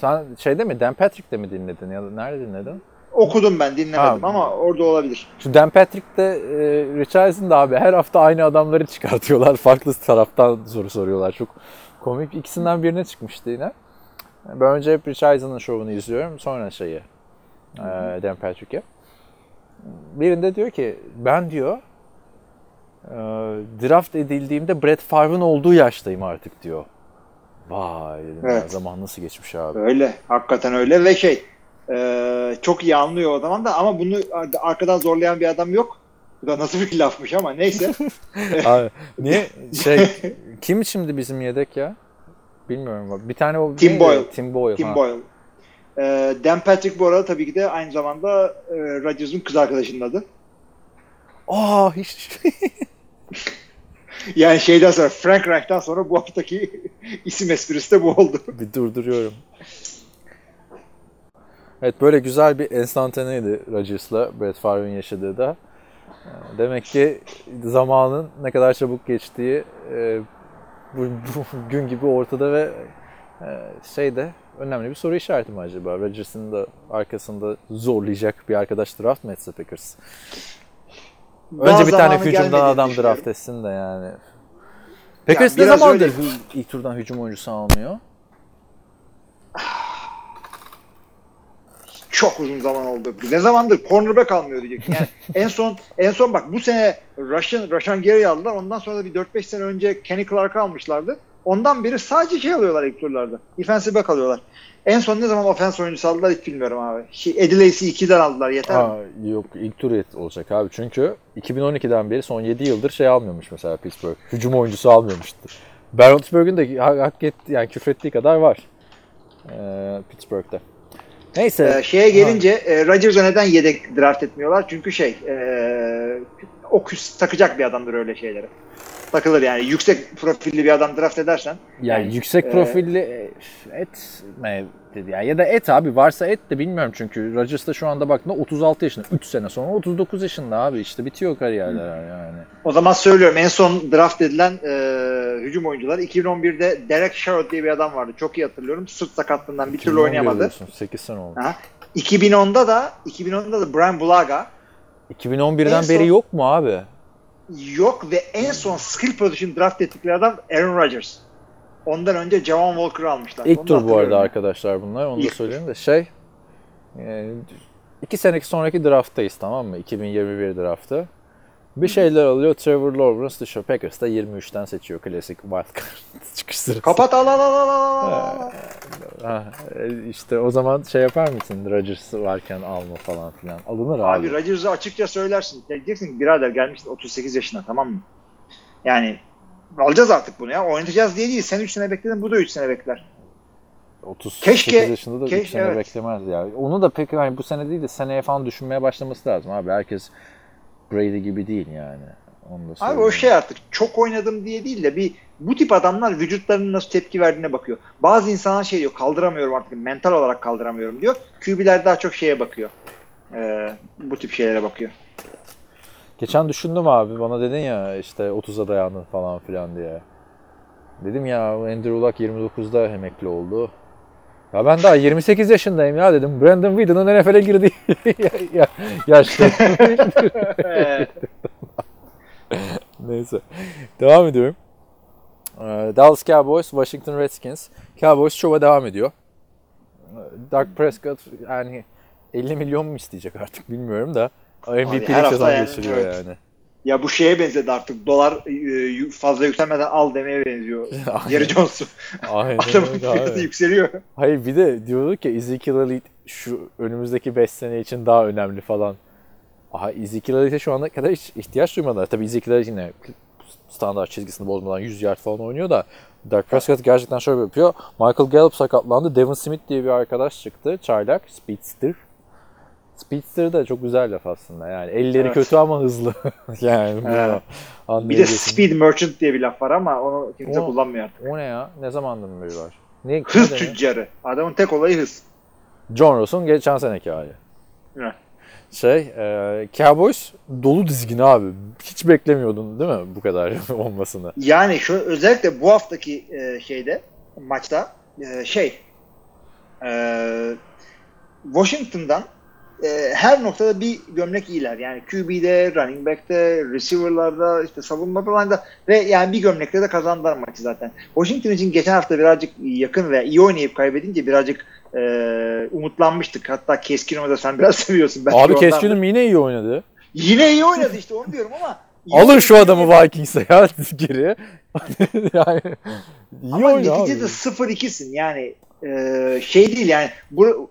sen şeyde mi Dan Patrick'te mi dinledin ya da nerede dinledin? Okudum ben dinlemedim Ha. ama orada olabilir. Şu Dan Patrick'te e, Richardson da abi her hafta aynı adamları çıkartıyorlar. Farklı taraftan soru soruyorlar. Çok komik. İkisinden birine çıkmıştı yine. Ben önce hep Richardson'ın şovunu izliyorum. Sonra şeyi e, Dan Patrick'i. Birinde diyor ki ben diyor e, draft edildiğimde Brett Favre'ın olduğu yaştayım artık diyor. Vay dedim Evet. zaman nasıl geçmiş abi. Öyle. Hakikaten öyle ve şey e, çok iyi anlıyor o zaman da ama bunu arkadan zorlayan bir adam yok. Bu da nasıl bir lafmış ama neyse. Abi, niye şey kim şimdi bizim yedek ya? Bilmiyorum. Bir tane o Tim? Boyle. Tim Boyle. Tim ha. Boyle. E, Dan Patrick bu arada tabii ki de aynı zamanda e, Rodgers'ın kız arkadaşının adı. Aa hiç Yani şeyden sonra Frank Reich'tan sonra bu haftaki isim esprisi de bu oldu. bir durduruyorum. Evet böyle güzel bir enstantaneydi Rodgers'la Brett Favre'ın yaşadığı da. Demek ki zamanın ne kadar çabuk geçtiği e, bu, bu gün gibi ortada ve e, şeyde önemli bir soru işareti mi acaba? Rodgers'ın da arkasında zorlayacak bir arkadaş draft mı etse Packers? Daha Önce bir tane hücumdan adam draft etsin de yani. Packers ne biraz zamandır öyle. ilk turdan hücum oyuncusu almıyor? çok uzun zaman oldu. Ne zamandır cornerback almıyor diyeceksin. Yani en son en son bak bu sene Russian Russian Gary'i aldılar. Ondan sonra da bir 4-5 sene önce Kenny Clark'ı almışlardı. Ondan beri sadece şey alıyorlar ilk turlarda. Defensive back alıyorlar. En son ne zaman offense oyuncusu aldılar hiç bilmiyorum abi. Şey, Eddie Lacy'i 2'den aldılar yeter mi? Aa, yok ilk tur olacak abi. Çünkü 2012'den beri son 7 yıldır şey almıyormuş mesela Pittsburgh. Hücum oyuncusu almıyormuştu. De hak, hak etti, yani küfrettiği kadar var. Ee, Pittsburgh'te. Neyse. Ee, şeye gelince e, Rodgers'a neden yedek draft etmiyorlar? Çünkü şey e, o küs takacak bir adamdır öyle şeylere. Takılır yani. Yüksek profilli bir adam draft edersen Ya Yani, yüksek e, profilli e, et mi dedi ya ya da et abi varsa et de bilmiyorum çünkü Rodgers da şu anda baktığında 36 yaşında 3 sene sonra 39 yaşında abi işte bitiyor kariyerler yani. O zaman söylüyorum en son draft edilen e, hücum oyuncuları 2011'de Derek Sherrod diye bir adam vardı. Çok iyi hatırlıyorum. Sırt sakatlığından bir türlü 2011 oynayamadı. diyorsun, 8 sene oldu. Aha. 2010'da da 2010'da da Brian Bulaga 2011'den En beri son- yok mu abi? Yok ve en son skill position draft ettikleri adam Aaron Rodgers. Ondan önce Javon Walker'ı almışlar. İlk Onu da tur bu arada arkadaşlar bunlar. Onu da İlk söyleyeyim de şey e, iki seneki sonraki drafttayız tamam mı? 2021 draftı. Bir şeyler alıyor Trevor Lawrence dışarı Packers da 23'ten seçiyor klasik wildcard çıkış sırası. Kapat al al al al al e, işte o zaman şey yapar mısın Rodgers varken alma falan filan. Alınır abi. Abi Rodgers'ı açıkça söylersin. Diyeceksin ki birader gelmişsin 38 yaşına tamam mı? Yani alacağız artık bunu ya. Oynatacağız diye değil. Sen 3 sene bekledin bu da 3 sene bekler. 38 Keşke- yaşında da 3 keşke, sene evet. beklemez ya. Onu da pek hani bu sene değil de seneye falan düşünmeye başlaması lazım abi. Herkes Brady gibi değil yani. Onu da Abi o şey artık çok oynadım diye değil de bir bu tip adamlar vücutlarının nasıl tepki verdiğine bakıyor. Bazı insanlar şey diyor kaldıramıyorum artık mental olarak kaldıramıyorum diyor. QB'ler daha çok şeye bakıyor. Ee, bu tip şeylere bakıyor. Geçen düşündüm abi bana dedin ya işte 30'a dayandın falan filan diye. Dedim ya Andrew Luck 29'da emekli oldu. Ya ben daha 28 yaşındayım ya dedim. Brandon Whedon'ın NFL'e girdi ya, ya, yaşta. Neyse. Devam ediyorum. Ee, Dallas Cowboys, Washington Redskins. Cowboys şova devam ediyor. Dak Prescott yani 50 milyon mu isteyecek artık bilmiyorum da MVP'lik sezon geçiriyor evet. yani. Ya bu şeye benzedi artık. Dolar e, fazla yükselmeden al demeye benziyor. Jerry Jones'u. Aynen Adamın fiyatı yükseliyor. Hayır bir de diyorduk ya Ezekiel Elite şu önümüzdeki 5 sene için daha önemli falan. Aha Ezekiel Elite'e şu ana kadar hiç ihtiyaç duymadılar. Tabii Ezekiel Elite yine standart çizgisini bozmadan 100 yard falan oynuyor da Dak Prescott gerçekten şöyle yapıyor. Michael Gallup sakatlandı. Devin Smith diye bir arkadaş çıktı. Çaylak, Speedster. Speedster de çok güzel laf aslında. Yani elleri Evet. kötü ama hızlı. yani Evet. Bir de speed merchant diye bir laf var ama onu kimse O- kullanmıyor artık. O ne ya? Ne zamandan beri var? Ne, Hız tüccarı. Adamın tek olayı hız. John Ross'un geçen seneki hali. Evet. Şey, e, Cowboys dolu dizgin abi. Hiç beklemiyordun değil mi bu kadar olmasını? Yani şu özellikle bu haftaki e, şeyde maçta e, şey e, Washington'dan e, her noktada bir gömlek iyiler. Yani QB'de, running back'te, receiver'larda, işte savunma falan da ve yani bir gömlekle de kazandılar maçı zaten. Washington için geçen hafta birazcık yakın ve iyi oynayıp kaybedince birazcık e, umutlanmıştık. Hatta Keskin da sen biraz seviyorsun. Belki Abi. Keskin'im yine iyi oynadı. Yine iyi oynadı işte onu diyorum ama Alın şu adamı Vikings'e ya geri. yani iyi Ama neticede 0-2'sin yani e, şey değil yani bu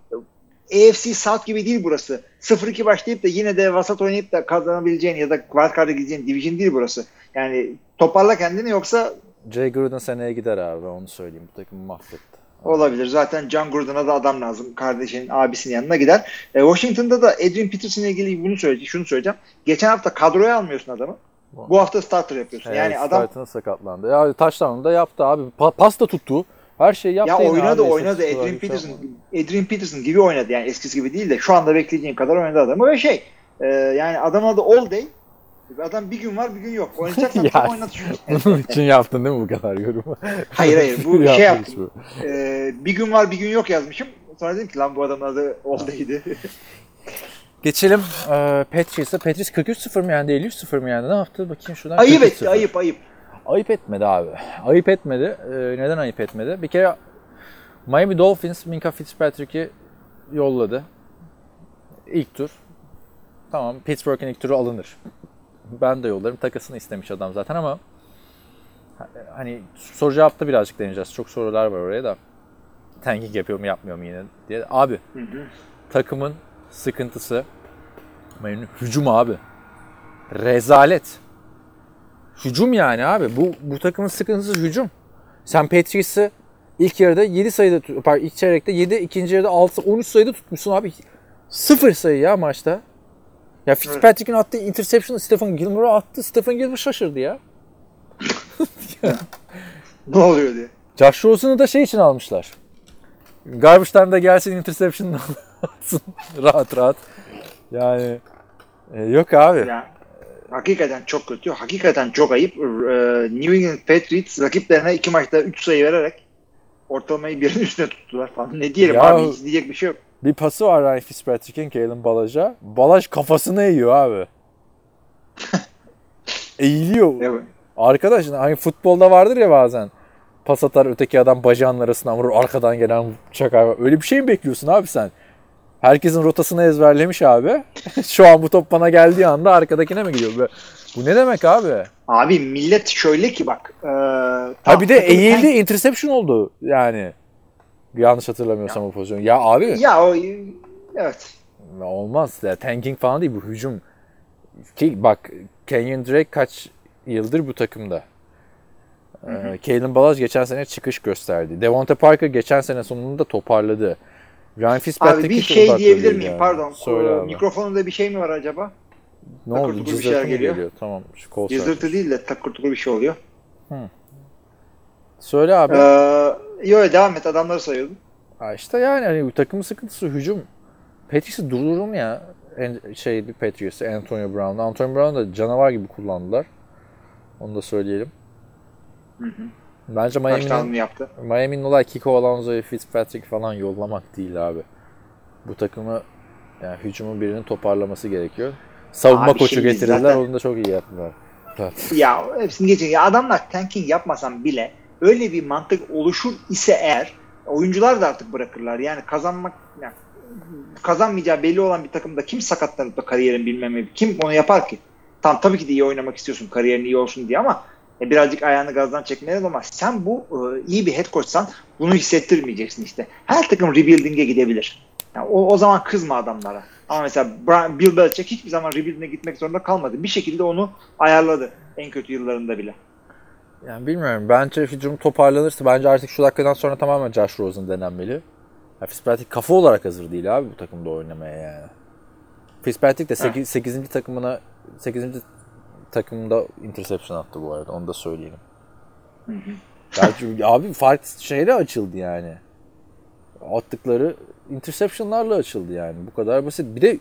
AFC South gibi değil burası. 0-2 başlayıp da yine de vasat oynayıp da kazanabileceğin ya da wildcard'a gideceğin division değil burası. Yani toparla kendini yoksa Jay Gruden seneye gider abi onu söyleyeyim. Bu takımı mahvetti. olabilir. Zaten John Gruden'a da adam lazım. Kardeşinin abisinin yanına gider. E, Washington'da da Adrian Peterson'la ilgili bunu söyleyeceğim. Şunu söyleyeceğim. Geçen hafta kadroya almıyorsun adamı. Bu hafta starter yapıyorsun. yani Evet, adam startına sakatlandı. Ya touchdown'u da yaptı abi. Pa- pas da tuttu. Her şeyi yaptı. Ya oynadı oynadı Adrian Peterson Adrian Peterson gibi oynadı yani eskisi gibi değil de şu anda bekleyeceğin kadar oynadı adamı ve şey e, yani adam adı all day adam bir gün var bir gün yok oynayacaksan Ya, tam oynat. Bunun için yaptın değil mi bu kadar yorumu? Hayır hayır bu şey yaptım. E, bir gün var bir gün yok yazmışım sonra dedim ki lan bu adamın adı all day'di. Geçelim e, Patriots'a. Patriots 43-0 mı yendi? 53-0 mı yendi? Ne yaptı? Bakayım şuradan. ayıp 43-0. etti ayıp ayıp. Ayıp etmedi abi. Ayıp etmedi. E, neden ayıp etmedi? Bir kere Miami Dolphins Minka Fitzpatrick'i yolladı. İlk tur. Tamam Pittsburgh'in ilk turu alınır. Ben de yollarım. Takasını istemiş adam zaten ama hani soru cevapta birazcık deneyeceğiz. Çok sorular var oraya da. Tanking yapıyor mu yapmıyor mu yine diye. Abi Hı hı. takımın sıkıntısı hücum abi. Rezalet. Hücum yani abi. Bu bu takımın sıkıntısı hücum. Sen Patriots'ı ilk yarıda 7 sayıda pardon ilk çeyrekte 7, ikinci yarıda 6 13 sayıda tutmuşsun abi. Sıfır sayı ya maçta. Ya Fitzpatrick'in attığı interception'ı Stephen Gilmore'a attı. Stephen Gilmore şaşırdı ya. Ne oluyor diye. Josh Rosen'ı da şey için almışlar. Garbage time'da gelsin interception atsın rahat rahat. Yani e, yok abi. Yani, hakikaten çok kötü. Hakikaten çok ayıp. Ee, New England Patriots rakiplerine iki maçta 3 sayı vererek ortalamayı birin üstüne tuttular falan. Ne diyelim Ya- abi hiç diyecek bir şey yok. Bir pası var Ryan Fitzpatrick'in Kalen Balaj'a. Balaj kafasını eğiyor abi. Eğiliyor. Evet. Arkadaş hani futbolda vardır ya bazen. Pas atar öteki adam bacağının arasından vurur arkadan gelen çakar. Öyle bir şey mi bekliyorsun abi sen? Herkesin rotasını ezberlemiş abi. Şu an bu top bana geldiği anda arkadakine mi gidiyor? Bu- ne demek abi? Abi millet şöyle ki bak. E, Ha bir de eğildi interception oldu yani. Yanlış hatırlamıyorsam o pozisyon. Ya abi Ya o evet. olmaz. Ya, tanking falan değil bu hücum. Ki bak Kenyon Drake kaç yıldır bu takımda. Ee, Kalen Balaz geçen sene çıkış gösterdi. Devonta Parker geçen sene sonunda toparladı. Ryan Fitzpatrick Abi bir şey diyebilir miyim? yani. Pardon. Söyle abi. Mikrofonunda bir şey mi var acaba? Ne takır oldu? Cızırtı geliyor. geliyor? Tamam. Şu kol Cızırtı değil de takır tukur bir şey oluyor. Söyle abi. Ee, yo devam et adamları sayıyordum. Ha işte yani hani takımın sıkıntısı hücum. Patriots'ı durdurur mu ya? En, şey bir Patriots'ı Antonio Brown. Antonio Brown da canavar gibi kullandılar. Onu da söyleyelim. Bence Miami'nin yaptı. Miami'nin olay Kiko Alonso'yu Fitzpatrick falan yollamak değil abi. Bu takımı yani hücumun birinin toparlaması gerekiyor. Savunma Abi koçu şimdi getirdiler. zaten- Onu da çok iyi yaptılar. Ya hepsini geçin. Ya adamlar tanking yapmasam bile öyle bir mantık oluşur ise eğer oyuncular da artık bırakırlar. Yani kazanmak yani kazanmayacağı belli olan bir takımda kim sakatlanıp da kariyerin bilmem kim onu yapar ki? Tam tabii ki de iyi oynamak istiyorsun kariyerin iyi olsun diye ama birazcık ayağını gazdan çekmeli ama sen bu e, iyi bir head coachsan bunu hissettirmeyeceksin işte. Her takım rebuilding'e gidebilir. Yani o, o zaman kızma adamlara. Ama mesela Brian, Bill Belichick hiçbir zaman rebuilding'e gitmek zorunda kalmadı. Bir şekilde onu ayarladı en kötü yıllarında bile. Yani bilmiyorum. Bence hücum toparlanırsa bence artık şu dakikadan sonra tamamen Josh Rosen denenmeli. Ya Fitzpatrick kafa olarak hazır değil abi bu takımda oynamaya yani. Fitzpatrick de 8. 8. takımına 8. takımda interception attı bu arada. Onu da söyleyelim. Çünkü abi farklı şeyle açıldı yani. Attıkları interceptionlarla açıldı yani. Bu kadar basit. Bir de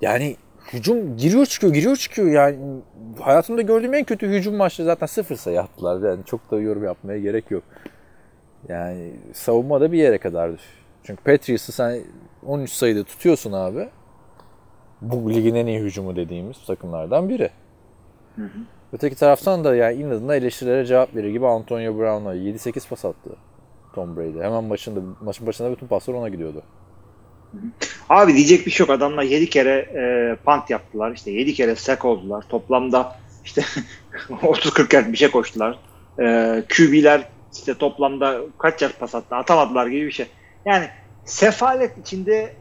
yani hücum giriyor çıkıyor giriyor çıkıyor yani hayatımda gördüğüm en kötü hücum maçı zaten sıfır sayı attılar yani çok da yorum yapmaya gerek yok. Yani savunma da bir yere kadardır. Çünkü Patriots'ı sen 13 sayıda tutuyorsun abi. Bu ligin en iyi hücumu dediğimiz takımlardan biri. Öteki taraftan da yani inadına eleştirilere cevap verir gibi Antonio Brown'a 7-8 pas attı Tom Brady. Hemen başında maçın başında bütün paslar ona gidiyordu. Abi diyecek bir şey yok. Adamlar 7 kere e, punt yaptılar. İşte 7 kere sack oldular. Toplamda işte 30-40 yard bir şey koştular. E, QB'ler işte toplamda kaç yard pas attı atamadılar gibi bir şey. Yani sefalet içinde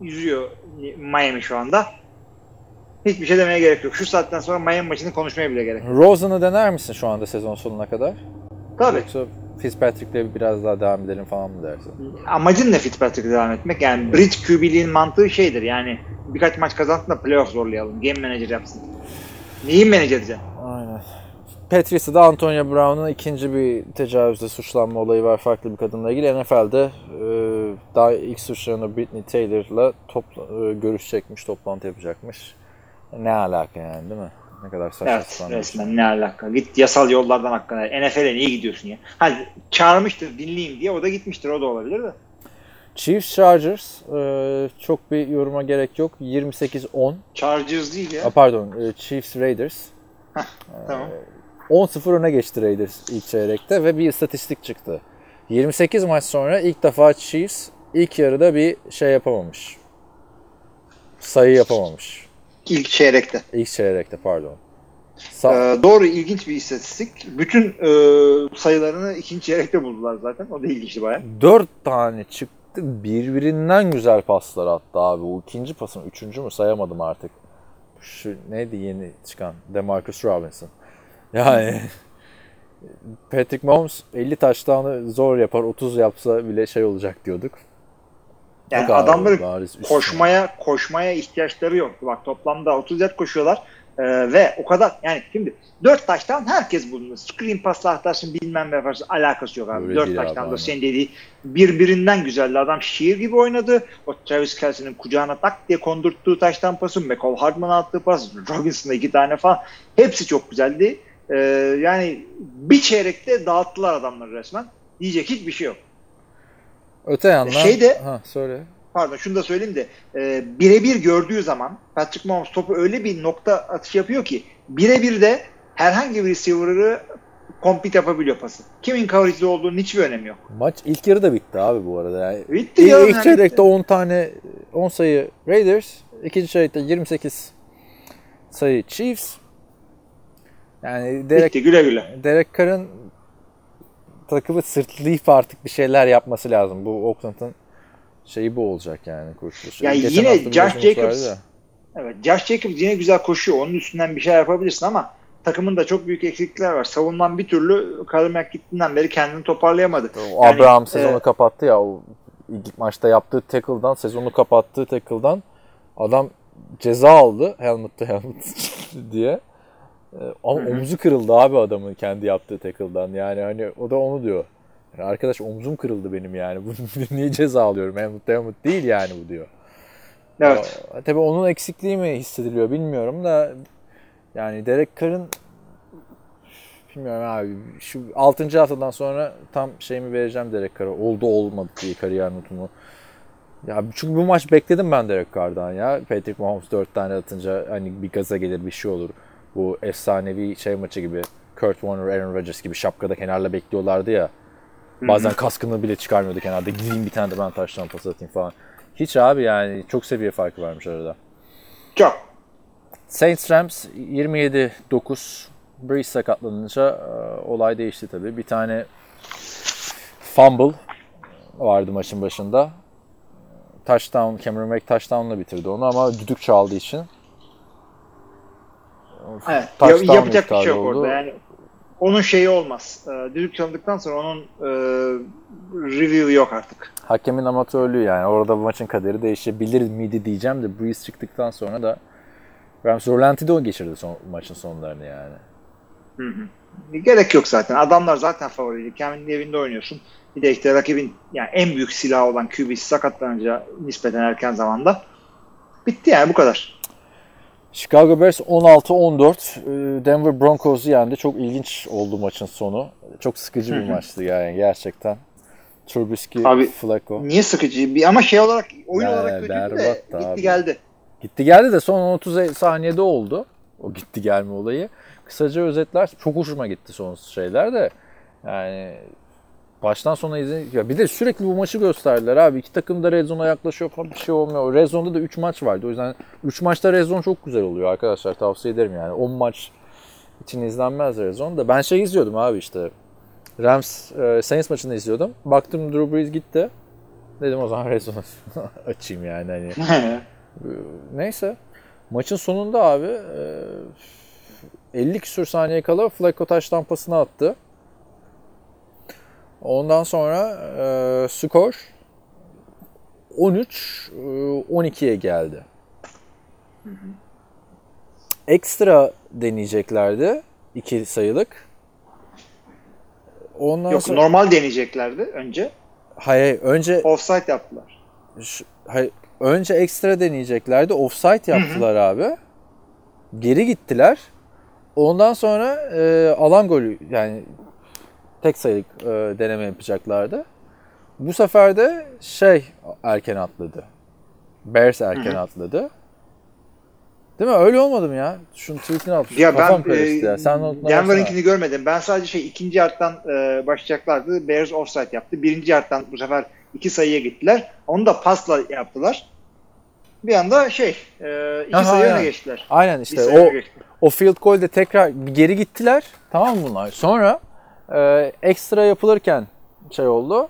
yüzüyor Miami şu anda. Hiçbir şey demeye gerek yok. Şu saatten sonra Miami maçını konuşmaya bile gerek yok. Rosen'ı dener misin şu anda sezon sonuna kadar? Tabii. Yoksa Fitzpatrick'le biraz daha devam edelim falan mı dersin? Amacın ne Fitzpatrick'e devam etmek? Yani bridge QB'liğin mantığı şeydir yani birkaç maç kazansın da playoff zorlayalım. Game manager yapsın. Neyi manager edeceksin? Aynen. Patriots'ta da Antonio Brown'un ikinci bir tecavüzle suçlanma olayı var farklı bir kadınla ilgili. NFL'de e, daha ilk suçlanan Britney Taylor'la topla, e, görüşecekmiş, toplantı yapacakmış. Ne alaka yani değil mi? Ne kadar saçma Evet bir şey. resmen ne alaka. Git yasal yollardan hakkında. NFL'e niye gidiyorsun ya? Hadi çağırmıştır dinleyeyim diye o da gitmiştir o da olabilir de. Chiefs Chargers e, çok bir yoruma gerek yok. 28-10. Chargers değil ya. A, pardon e, Chiefs Raiders. Tamam. 10-0 öne geçti Raiders ilk çeyrekte ve bir istatistik çıktı. 28 maç sonra ilk defa Chiefs ilk yarıda bir şey yapamamış. Sayı yapamamış. İlk çeyrekte. İlk çeyrekte pardon. Sa- Ee, doğru ilginç bir istatistik. Bütün e, sayılarını ikinci çeyrekte buldular zaten. O da ilginçti baya. 4 tane çıktı. Birbirinden güzel paslar attı abi. O ikinci pasın üçüncü mü sayamadım artık. Şu neydi yeni çıkan? Demarcus Robinson. Yani Patrick Mahomes 50 taştanı zor yapar. 30 yapsa bile şey olacak diyorduk. Yani abi, adamların bariz üstüne. koşmaya koşmaya ihtiyaçları yoktu. Bak toplamda 30 yard koşuyorlar. Ee, ve o kadar yani şimdi 4 taştan herkes bulunur. Screen pasla atarsın bilmem ne yaparsın alakası yok abi. Öyle 4 değil abi, taştan da senin dediği birbirinden güzeldi. Adam şiir gibi oynadı. O Travis Kelsey'nin kucağına tak diye kondurttuğu taştan pası, McCall Hardman'a attığı pas, Robinson'a iki tane falan. Hepsi çok güzeldi. Ee, yani bir çeyrekte dağıttılar adamları resmen. Diyecek hiçbir şey yok. Öte yandan Şey de- ha söyle. pardon şunu da söyleyeyim de e, birebir gördüğü zaman Patrick Mahomes topu öyle bir nokta atış yapıyor ki birebir de herhangi bir receiver'ı compete yapabiliyor pası. Kimin coverage'de olduğunun hiçbir önemi yok. Maç ilk yarıda bitti abi bu arada. Yani Bitti ya. ilk çeyrekte bitti. 10 tane 10 sayı Raiders, ikinci çeyrekte 28 sayı Chiefs. Yani Derek, Bitti güle güle. Derek Carr'ın takımı sırtlayıp artık bir şeyler yapması lazım. Bu Oakland'ın şeyi bu olacak yani kurtuluşu. Ya Geçen yine Josh Jacobs-. Evet, Josh Jacobs yine güzel koşuyor. Onun üstünden bir şey yapabilirsin ama takımın da çok büyük eksiklikler var. Savunman bir türlü Kalmak gittiğinden beri kendini toparlayamadı. O Yani, Abraham sezonu e, kapattı ya. O ilk maçta yaptığı tackle'dan, sezonu kapattığı tackle'dan adam ceza aldı. Helmet to helmet diye. E, Ama Hı hı. omzu kırıldı abi adamın kendi yaptığı tackle'dan. Yani hani o da onu diyor. Yani arkadaş omzum kırıldı benim yani. Niye ceza alıyorum? To helmet değil yani bu diyor. Evet. Tabii onun eksikliği mi hissediliyor bilmiyorum da yani Derek Carr'ın bilmiyorum abi şu 6. haftadan sonra tam şeyimi vereceğim Derek Carr'a. Oldu olmadı diye kariyer notumu. Ya çünkü bu maç bekledim ben Derek Carr'dan ya. Patrick Mahomes 4 tane atınca hani bir gaza gelir bir şey olur. Bu efsanevi şey maçı gibi Kurt Warner, Aaron Rodgers gibi şapkada kenarla bekliyorlardı ya. Bazen kaskını bile çıkarmıyordu kenarda. Gideyim bir tane de ben taştan pas atayım falan. Hiç abi yani çok seviye farkı varmış arada. Çok. Saints Rams 27-9 Breeze sakatlanınca e, olay değişti tabii. Bir tane fumble vardı maçın başında. Touchdown, Cameron Wake touchdown'la bitirdi onu ama düdük çaldığı için Evet. Touchdown Ya- yapacak bir şey yok oldu. orada. Yani onun şeyi olmaz. Ee, düdük çalındıktan sonra onun e, review yok artık. hakemin amatörlüğü yani. Orada bu maçın kaderi değişebilir miydi diyeceğim de Breeze çıktıktan sonra da Rams Rolanti'de o geçirdi son, maçın sonlarını yani. Gerek yok zaten. Adamlar zaten favoriydi. Kendi evinde oynuyorsun. Bir de işte rakibin yani en büyük silahı olan QB'si sakatlanınca nispeten erken zamanda bitti yani bu kadar. Chicago Bears 16-14 e, Denver Broncos'u yendi. Çok ilginç oldu maçın sonu. Çok sıkıcı bir maçtı yani gerçekten. Trubisky, Abi, Flacco. Niye sıkıcı? Bir, ama şey olarak oyun Ya, olarak kötüydü de gitti abi. geldi. Gitti geldi de son 30 saniyede oldu. O gitti gelme olayı. Kısaca özetler çok hoşuma gitti son şeyler de. Yani baştan sona izin ya bir de sürekli bu maçı gösterdiler abi. İki takım da red zone'a yaklaşıyor falan bir şey olmuyor. Red zone'da da 3 maç vardı. O yüzden 3 maçta red zone çok güzel oluyor arkadaşlar. Tavsiye ederim yani. 10 maç için izlenmez red zone da. Ben şey izliyordum abi işte. Rams e, Saints maçını izliyordum. Baktım Drew Brees gitti. Dedim o zaman red zone açayım yani hani. Neyse. Maçın sonunda abi e, 50 küsür saniye kala Flacco taş tampasını attı. Ondan sonra e, skor 13 e, 12'ye geldi. Ekstra deneyeceklerdi. iki sayılık. Ondan Yok sonra normal deneyeceklerdi önce. hayır önce Offside yaptılar. Şu- hayır, önce ekstra deneyeceklerdi. Offside yaptılar abi. Geri gittiler. Ondan sonra e, alan golü yani tek sayılık e, deneme yapacaklardı. Bu sefer de şey erken atladı. Bears erken atladı. Değil mi? Öyle olmadı mı ya? Şunun tweetini al. Ya Kafam ben e, ya. Sen. Denver'ınkini görmedim. Ben sadece şey ikinci yarttan e, başlayacaklardı. Bears offside yaptı. Birinci yarttan bu sefer iki sayıya gittiler. Onu da pasla yaptılar. Bir anda şey e, iki Aha, sayı öne aynen. geçtiler. Aynen işte o öne geçtiler. O field goal'de tekrar geri gittiler. Tamam mı bunlar? Sonra e, ekstra yapılırken şey oldu.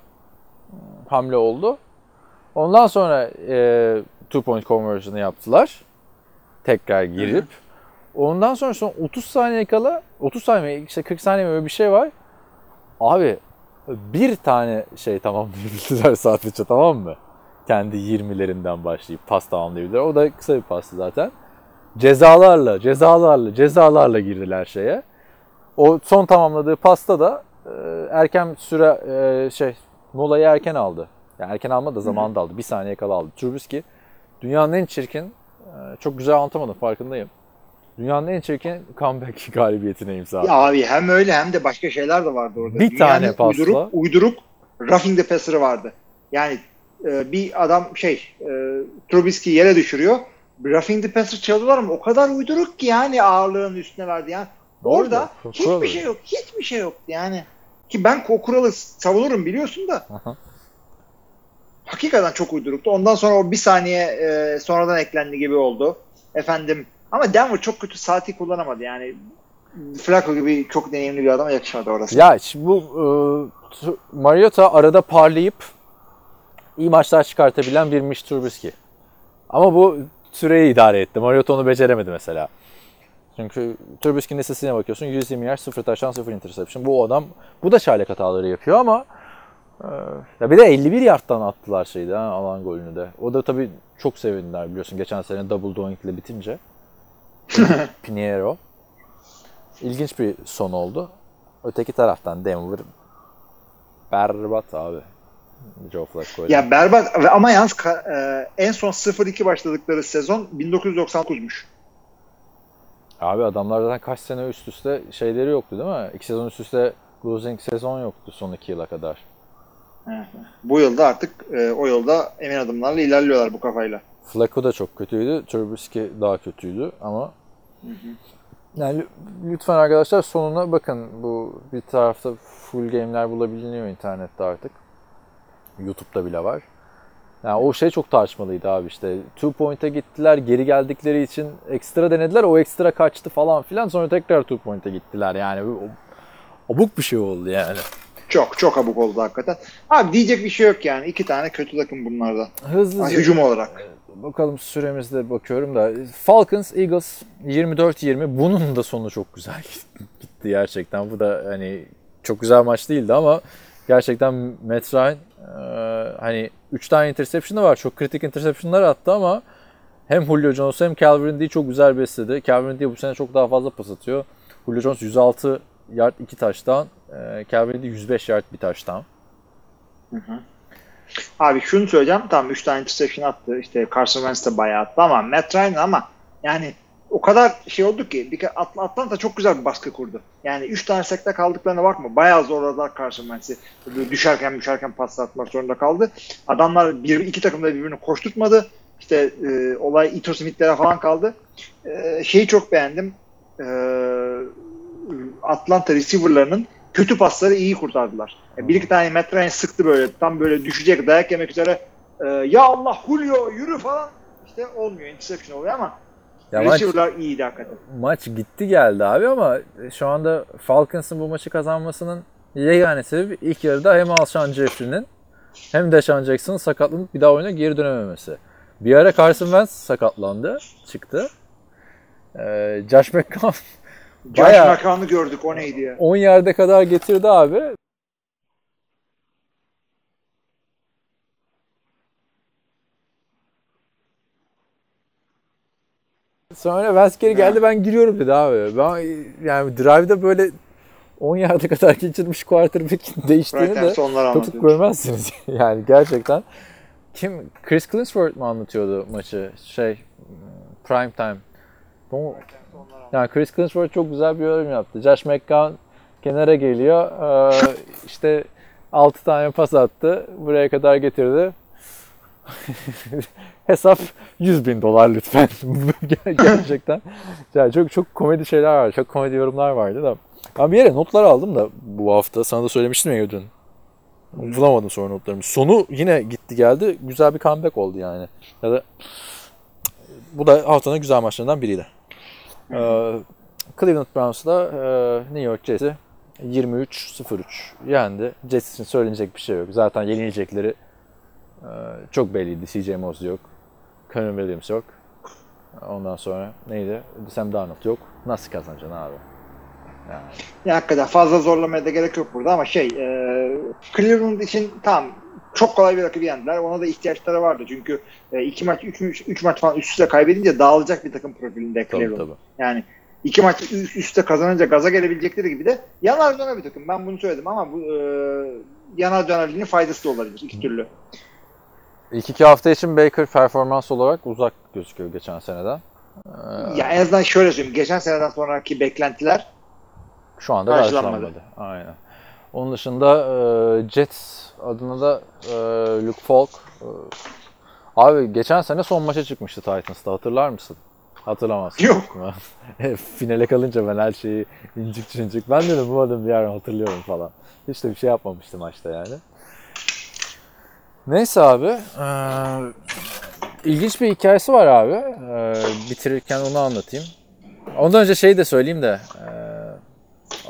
Hamle oldu. Ondan sonra e, two point conversion'ı yaptılar. Tekrar girip. Ondan sonra son 30 saniye kala 30 saniye işte 40 saniye böyle bir şey var. Abi bir tane şey tamamlayabildiler sadece tamam mı? Kendi 20'lerinden başlayıp pas tamamlayabildiler. O da kısa bir pastı zaten cezalarla, cezalarla, cezalarla girdiler şeye. O son tamamladığı pasta da e, erken süre e, şey molayı erken aldı. Yani erken almadı da zamanında aldı. Bir saniye kala aldı. Trubisky dünyanın en çirkin, e, çok güzel anlatamadım farkındayım. Dünyanın en çirkin comeback galibiyetine imza attı. Ya abi hem öyle hem de başka şeyler de vardı orada. Bir Dünyanın tane pasla. Uyduruk, uyduruk roughing the passer'ı vardı. Yani e, bir adam şey e, Trubisky yere düşürüyor. Roughing the passer çalıyorlar ama o kadar uyduruk ki yani ağırlığın üstüne verdi. Yani orada Kural hiçbir şey yok. Hiçbir şey yok yani. Ki ben o kuralı savunurum biliyorsun da. Aha. Hakikaten çok uyduruktu. Ondan sonra o bir saniye e, sonradan eklendi gibi oldu. Efendim ama Denver çok kötü saati kullanamadı yani. Flacco gibi çok deneyimli bir adama yakışmadı orası. Ya şimdi bu e, Mariota arada parlayıp iyi maçlar çıkartabilen bir Mitch Trubisky. Ama bu süreyi idare etti. Mariota onu beceremedi mesela. Çünkü Trubisky'nin listesine bakıyorsun 120 yer, 0 taştan 0 interception. Bu adam bu da çaylak hataları yapıyor ama e, ya bir de 51 yardtan attılar şeydi ha, alan golünü de. O da tabii çok sevindiler biliyorsun geçen sene double doink ile bitince. Pinheiro. İlginç bir son oldu. Öteki taraftan Denver berbat abi. Joe Flacco. Ya berbat ama yalnız e, en son 0-2 başladıkları sezon 1999'muş. Abi adamlar zaten kaç sene üst üste şeyleri yoktu değil mi? İki sezon üst üste losing sezon yoktu son iki yıla kadar. Bu yılda artık e, o yolda emin adımlarla ilerliyorlar bu kafayla. Flacco da çok kötüydü. Trubisky daha kötüydü ama yani lü- lütfen arkadaşlar sonuna bakın. Bu bir tarafta full game'ler bulabiliyor internette artık. YouTube'da bile var. Yani o şey çok tartışmalıydı abi işte. Two point'e gittiler, geri geldikleri için ekstra denediler. O ekstra kaçtı falan filan. Sonra tekrar two point'e gittiler. Yani abuk bir şey oldu yani. Çok çok abuk oldu hakikaten. Abi diyecek bir şey yok yani. İki tane kötü takım bunlarda. Hızlıca Ay, hücum olarak. bakalım süremizde bakıyorum da. Falcons, Eagles 24-20. Bunun da sonu çok güzel gitti gerçekten. Bu da hani çok güzel maç değildi ama gerçekten Matt Ryan e, hani 3 tane interception'ı var. Çok kritik interception'lar attı ama hem Julio Jones hem Calvin Ridley'i çok güzel besledi. Calvin Ridley bu sene çok daha fazla pas atıyor. Julio Jones 106 yard 2 taştan, Calvin Ridley 105 yard bir taştan. Abi şunu söyleyeceğim. Tamam 3 tane interception attı. İşte Carson Wentz de bayağı attı ama Matt Ryan ama yani o kadar şey oldu ki bir At- Atlanta çok güzel bir baskı kurdu. Yani 3 tane sekte kaldıklarına bakma. Bayağı zorladılar Wentz'i. Böyle Düşerken düşerken pas atmak zorunda kaldı. Adamlar bir iki takım da birbirini koşturtmadı. İşte e, olay Ito Smith'lere falan kaldı. E, şeyi çok beğendim. E, Atlanta receiver'larının kötü pasları iyi kurtardılar. Yani bir iki tane Matt Ryan sıktı böyle. Tam böyle düşecek, dayak yemek üzere. E, ya Allah Julio yürü falan. İşte olmuyor. Interception oluyor ama Ya maç, receiver'lar iyiydi hakikaten. maç gitti geldi abi ama şu anda Falcons'ın bu maçı kazanmasının yegane sebebi ilk yarıda hem Alshon Jeffrey'nin hem Deshaun Jackson'ın sakatlanıp bir daha oyuna geri dönememesi. Bir ara Carson Wentz sakatlandı, çıktı. Ee, Josh McCown Josh Bayağı- McCown'u gördük. O neydi ya? 10 yerde kadar getirdi abi. Sonra geri geldi ben giriyorum dedi abi. Ben yani drive'da böyle 10 yarda kadar geçirmiş quarterback'in değiştiğini de tutup görmezsiniz. yani gerçekten. Kim? Chris Clinsworth mu anlatıyordu maçı? Şey prime time. Bu- yani Chris Clinsworth çok güzel bir yorum yaptı. Josh McCown kenara geliyor. Ee, işte 6 tane pas attı. Buraya kadar getirdi. Hesap 100 bin dolar lütfen. Gerçekten. Yani çok çok komedi şeyler var. Çok komedi yorumlar vardı da. Ben bir yere notlar aldım da bu hafta. Sana da söylemiştim ya dün. Bulamadım sonra notlarımı. Sonu yine gitti geldi. Güzel bir comeback oldu yani. Ya da bu da haftanın güzel maçlarından biriydi. Ee, Cleveland Browns'la e, New York Jets'i 23-03 yendi. Jets için söylenecek bir şey yok. Zaten yenilecekleri çok belliydi. CJ Moss yok. Connor Williams yok. Ondan sonra neydi? Sam Darnold yok. Nasıl kazanacaksın abi? Yani. Ya hakikaten fazla zorlamaya da gerek yok burada ama şey e, Cleveland için tam çok kolay bir rakibi yendiler. Ona da ihtiyaçları vardı. Çünkü e, iki maç, üç, üç, üç maç falan üst üste kaybedince dağılacak bir takım profilinde Tabii Cleveland. tabii. Yani iki maç üst üste kazanınca gaza gelebilecekleri gibi de yanar döner bir takım. Ben bunu söyledim ama bu e, yanar dönerliğinin faydası da olabilir iki türlü. İlk iki hafta için Baker performans olarak uzak gözüküyor geçen seneden. Ee, Ya en azından şöyle söyleyeyim. Geçen seneden sonraki beklentiler Şu anda Karşılanmadı. Aynen. Onun dışında e, Jets adına da e, Luke Falk. e, abi geçen sene son maça çıkmıştı Titans'ta hatırlar mısın? Hatırlamazsın. Yok. Finale kalınca ben her şeyi incik cincik. Ben dedim bu adamı bir yer hatırlıyorum falan. Hiç de bir şey yapmamıştı maçta yani. Neyse abi. e, ilginç bir hikayesi var abi. E, bitirirken onu anlatayım. Ondan önce şeyi de söyleyeyim de. e,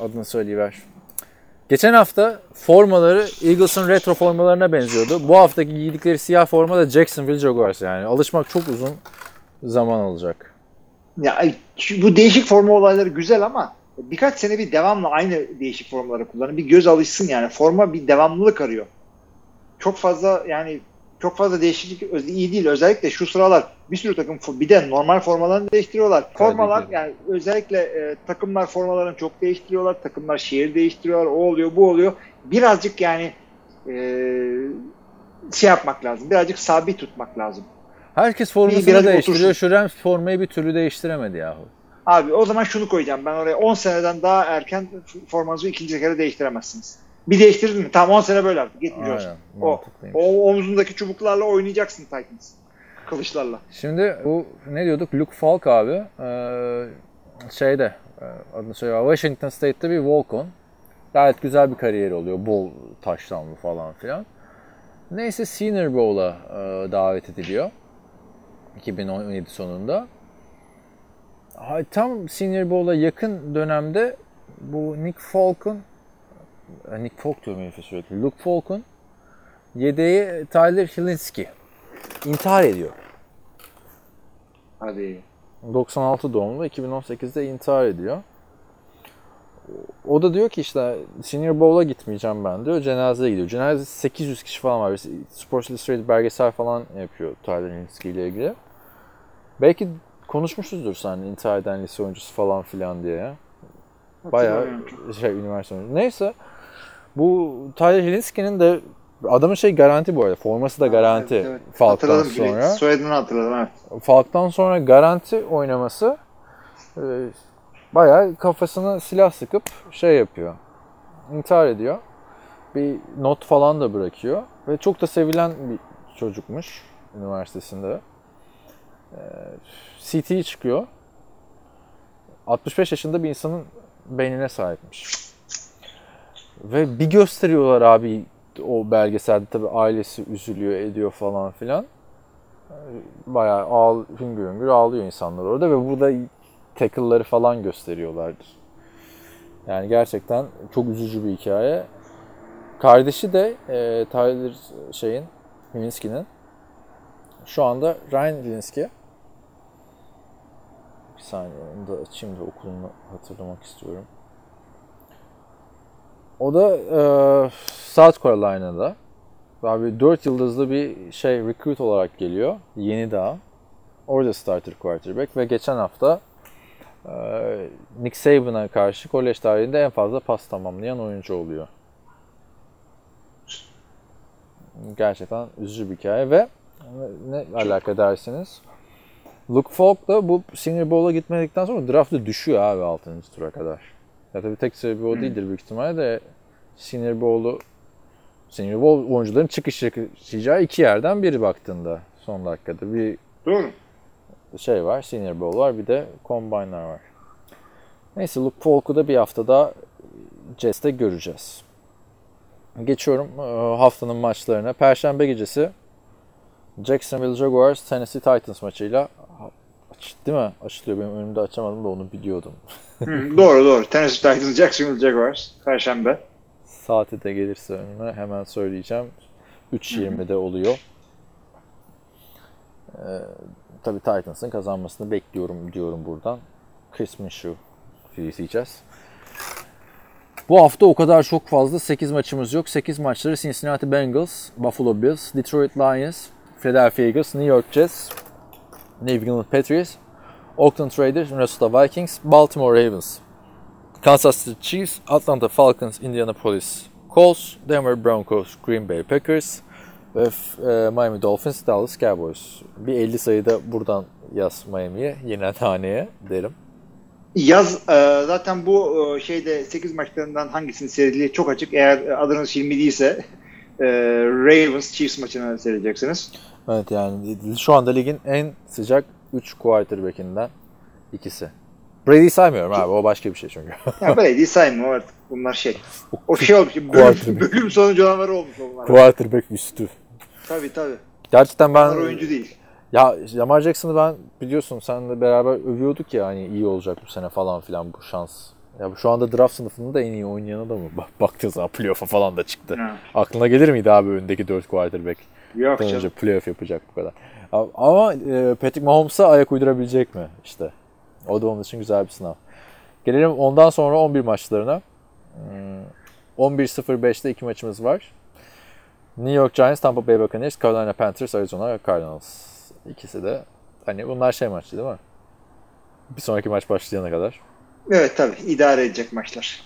adını söyleyiver. Geçen hafta formaları Eagles'ın retro formalarına benziyordu. Bu haftaki giydikleri siyah forma da Jacksonville Jaguars yani. Alışmak çok uzun zaman alacak. Ya bu değişik forma olayları güzel ama birkaç sene bir devamlı aynı değişik formaları kullanın. Bir göz alışsın yani. Forma bir devamlılık arıyor. Çok fazla yani çok fazla değişiklik iyi değil. Özellikle şu sıralar bir sürü takım bir de normal formalarını değiştiriyorlar. Formalar yani özellikle e, takımlar formalarını çok değiştiriyorlar. Takımlar şehir değiştiriyorlar. O oluyor, bu oluyor. Birazcık yani e, şey yapmak lazım. Birazcık sabit tutmak lazım. Herkes formasını biraz değiştiriyor. otursun. Şu Rams formayı bir türlü değiştiremedi yahu. Abi o zaman şunu koyacağım. Ben oraya 10 seneden daha erken formanızı ikinci kere değiştiremezsiniz. Bir değiştirdin mi? Tamam 10 sene böyle artık. Aynen. O, o omzundaki çubuklarla oynayacaksın Titans. Kılıçlarla. Şimdi bu ne diyorduk? Luke Falk abi eee, şeyde eee, adını söyle Washington State'te bir walk-on. Gayet güzel bir kariyeri oluyor. Bol taşlanlı falan filan. Neyse Senior Bowl'a e, davet ediliyor. 2017 sonunda. Tam Senior Bowl'a yakın dönemde bu Nick Falk'un e, Nick Falk diyorum herife sürekli. Luke Falk'un yedeği Tyler Hilinski intihar ediyor. Hadi. 96 doğumlu 2018'de intihar ediyor. O da diyor ki işte Senior Bowl'a gitmeyeceğim ben diyor. Cenazeye gidiyor. Cenazede 800 kişi falan var. Sports Illustrated belgesel falan yapıyor Tyler Hilinski ile ilgili. Belki konuşmuşuzdur sen intihar eden lise oyuncusu falan filan diye ya. Bayağı şey üniversite oyuncusu. Neyse bu Tyler Hilinski'nin de adamın şey garanti bu arada. Forması da garanti Evet, evet. Falk'tan Hatırladım. direkt sonra. Soyadını hatırladım evet. Falk'tan sonra garanti oynaması e, bayağı kafasına silah sıkıp şey yapıyor. İntihar ediyor. Bir not falan da bırakıyor. Ve çok da sevilen bir çocukmuş üniversitesinde. E, CT çıkıyor. 65 yaşında bir insanın beynine sahipmiş. Ve bir gösteriyorlar abi o belgeselde tabii ailesi üzülüyor ediyor falan filan bayağı ağl hüngür hüngür ağlıyor insanlar orada ve burada tackle'ları falan gösteriyorlardır. Yani gerçekten çok üzücü bir hikaye. Kardeşi de e, Tyler şeyin, Hilinski'nin şu anda Ryan Hilinski. Bir saniye onu da açayım da okulunu hatırlamak istiyorum. O da e, South Carolina'da. Abi 4 yıldızlı bir şey recruit olarak geliyor. Yeni daha. Orada starter quarterback ve geçen hafta e, Nick Saban'a karşı kolej tarihinde en fazla pas tamamlayan oyuncu oluyor. Gerçekten üzücü bir hikaye ve ne alaka dersiniz? Luke Falk da bu Senior Bowl'a gitmedikten sonra draft'ta düşüyor abi 6. tura kadar. Ya tabii tek sebebi o değildir büyük ihtimalle de Senior Bowl'u Senior Bowl oyuncuların çıkış yaşayacağı iki yerden biri baktığında son dakikada. Bir Doğru. şey var, Senior Bowl var, bir de Combine'lar var. Neyse Luke Falk'u da bir haftada Jets'te göreceğiz. Geçiyorum e, haftanın maçlarına. Perşembe gecesi Jacksonville Jaguars Tennessee Titans maçıyla Aç- değil mi? Açılıyor. Benim önümde açamadım da onu biliyordum. Hı, doğru doğru. Tennessee Titans, Jacksonville Jaguars. Perşembe. Saati de gelirse önüme hemen söyleyeceğim. 3.20'de oluyor. Ee, tabii Titans'ın kazanmasını bekliyorum diyorum buradan. Chris Minshew izleyeceğiz. Bu hafta o kadar çok fazla 8 maçımız yok. 8 maçları Cincinnati Bengals, Buffalo Bills, Detroit Lions, Philadelphia Eagles, New York Jets, New England Patriots, Oakland Raiders, Minnesota Vikings, Baltimore Ravens, Kansas City Chiefs, Atlanta Falcons, Indianapolis Colts, Denver Broncos, Green Bay Packers ve e, Miami Dolphins, Dallas Cowboys. Bir 50 sayıda buradan yaz Miami'ye, yine haneye derim. Yaz e, zaten bu e, şeyde 8 maçlarından hangisini seyredildiği çok açık. Eğer e, adınız Hilmi değilse Ravens Chiefs maçını seyredeceksiniz. Evet yani şu anda ligin en sıcak 3 quarterback'inden ikisi. Brady'yi saymıyorum abi o başka bir şey çünkü. Ya böyle değil saymıyor artık. Bunlar şey. O şey olmuş. Bölüm, bölüm sonu canavarı olmuş onlar. Quarterback üstü. Tabii tabii. Gerçekten ben Bunlar oyuncu değil. Ya Lamar Jackson'ı ben biliyorsun senle beraber övüyorduk ya hani iyi olacak bu sene falan filan bu şans. Ya şu anda draft sınıfında da en iyi oynayan adam mı? Bak baktığın zaman playoff'a falan da çıktı. Ha. Aklına gelir miydi abi öndeki 4 quarterback? Yok Önce canım. playoff yapacak bu kadar. Ama e, Patrick Mahomes'a ayak uydurabilecek mi? İşte. O da onun için güzel bir sınav. Gelelim ondan sonra 11 maçlarına. Hmm, 11-0-5'te iki maçımız var. New York Giants, Tampa Bay Buccaneers, Carolina Panthers, Arizona Cardinals. İkisi de hani bunlar şey maçı değil mi? Bir sonraki maç başlayana kadar. Evet tabii. idare edecek maçlar.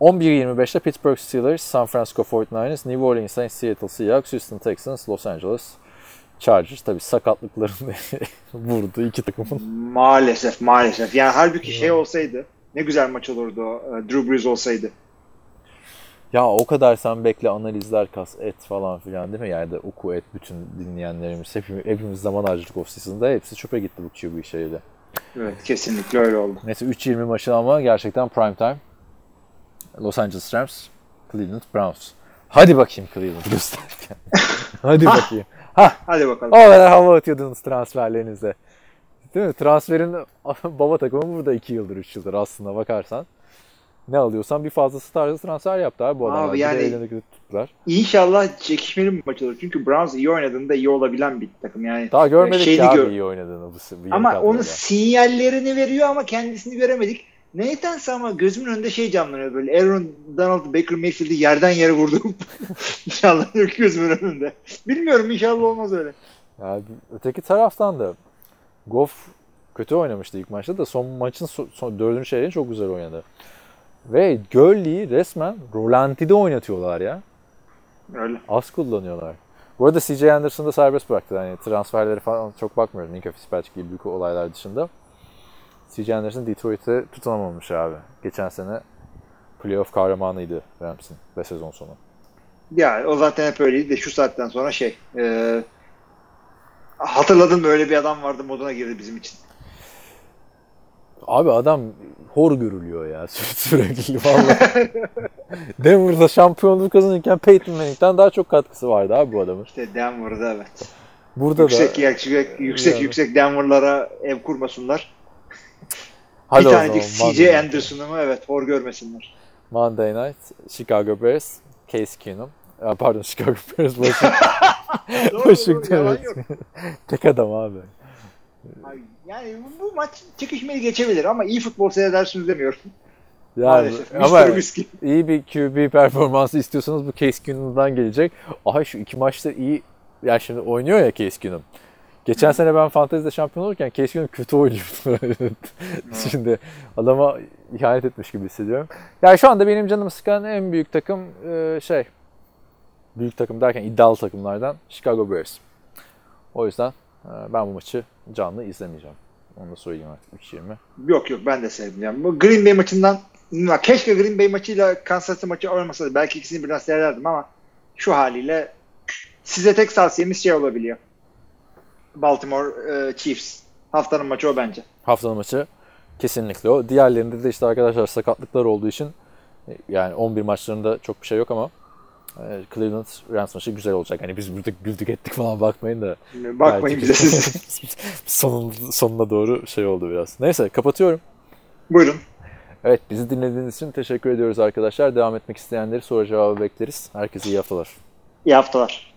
11-25'te Pittsburgh Steelers, San Francisco 49ers, New Orleans Saints, Seattle Seahawks, Houston Texans, Los Angeles Chargers. Tabii sakatlıkların vurduğu iki takımın. Maalesef maalesef. Yani halbuki şey olsaydı ne güzel maç olurdu o, e, Drew Brees olsaydı. Ya o kadar sen bekle analizler kas et falan filan değil mi? Yani de oku et bütün dinleyenlerimiz. Hepimiz, hepimiz zaman harcadık off season'da. Hepsi çöpe gitti bu QB şeyle. Evet kesinlikle öyle oldu. Neyse 3-20 maçı ama gerçekten prime time. Los Angeles Rams, Cleveland Browns. Hadi bakayım Cleveland gösterken. Hadi Ha. bakayım. Ha, Hadi bakalım. o kadar hava atıyordunuz transferlerinize. Değil mi? Transferin baba takımı burada 2 yıldır 3 yıldır aslında bakarsan. Ne alıyorsan bir fazlası tarzı transfer yaptı abi bu Abi adamlar. De yani- tuttular. İnşallah çekişmeli bir maç olur. Çünkü Browns iyi oynadığında iyi olabilen bir takım. Yani Daha görmedik ya abi gör- iyi oynadığını bu, bu Ama onun sinyallerini veriyor ama kendisini göremedik. Nedense ama gözümün önünde şey canlanıyor böyle. Aaron Donald Baker Mayfield'i yerden yere vurdu. inşallah gözümün önünde. Bilmiyorum inşallah olmaz öyle. Yani öteki taraftan da Goff kötü oynamıştı ilk maçta da son maçın son, son dördüncü çeyreğini çok güzel oynadı. Ve Gurley'i resmen rolantide oynatıyorlar ya. Öyle. Az kullanıyorlar. Bu arada CJ Anderson'ı da serbest bıraktı. Yani transferleri falan çok bakmıyorum. Minka Fitzpatrick gibi büyük olaylar dışında. CJ Anderson Detroit'e tutunamamış abi. Geçen sene playoff kahramanıydı Rams'in ve sezon sonu. Ya o zaten hep öyleydi de şu saatten sonra şey e, hatırladın mı öyle bir adam vardı moduna girdi bizim için. Abi adam hor görülüyor ya sü- sürekli vallahi. Denver'da şampiyonluk kazanırken Peyton Manning'den daha çok katkısı vardı abi bu adamın. İşte Denver'da evet. Burada yüksek da yüksek yüksek Yani. yüksek Denver'lara ev kurmasınlar. Hadi bir tanecik CJ Monday- Anderson'ı mı evet hor görmesinler. Monday Night, Chicago Bears, Case Keenum. Pardon Chicago Bears, Washington. Washington yalan Redskins. Tek adam abi. Yani bu maç çekişmeli geçebilir ama iyi futbol seyredersiniz demiyorum. Yani, Maalesef. ama iyi bir QB performansı istiyorsanız bu Case Keenum'dan gelecek. Aha şu iki maçta iyi, yani şimdi oynuyor ya Case Keenum. Geçen sene ben fantezide şampiyon olurken Keenum kötü oynuyordu. şimdi adama ihanet etmiş gibi hissediyorum. Yani şu anda benim canımı sıkan en büyük takım e, şey, büyük takım derken iddialı takımlardan Chicago Bears. O yüzden e, ben bu maçı canlı izlemeyeceğim. Onu da söyleyeyim artık 3-20. Yok yok ben de sevmeyeceğim. Bu Green Bay maçından keşke Green Bay maçıyla Kansas City maçı olmasaydı. Belki ikisini birden seyrederdim ama şu haliyle size tek tavsiyemiz şey olabiliyor. Baltimore e, Chiefs. Haftanın maçı o bence. Haftanın maçı kesinlikle o. Diğerlerinde de işte arkadaşlar sakatlıklar olduğu için e, yani 11 maçlarında çok bir şey yok ama e, Cleveland Rams maçı güzel olacak. Hani biz burada güldük ettik falan bakmayın da. Bakmayın bize siz. sonun, sonuna doğru şey oldu biraz. Neyse kapatıyorum. Buyurun. Evet bizi dinlediğiniz için teşekkür ediyoruz arkadaşlar. Devam etmek isteyenleri soru cevabı bekleriz. Herkese iyi haftalar. İyi haftalar.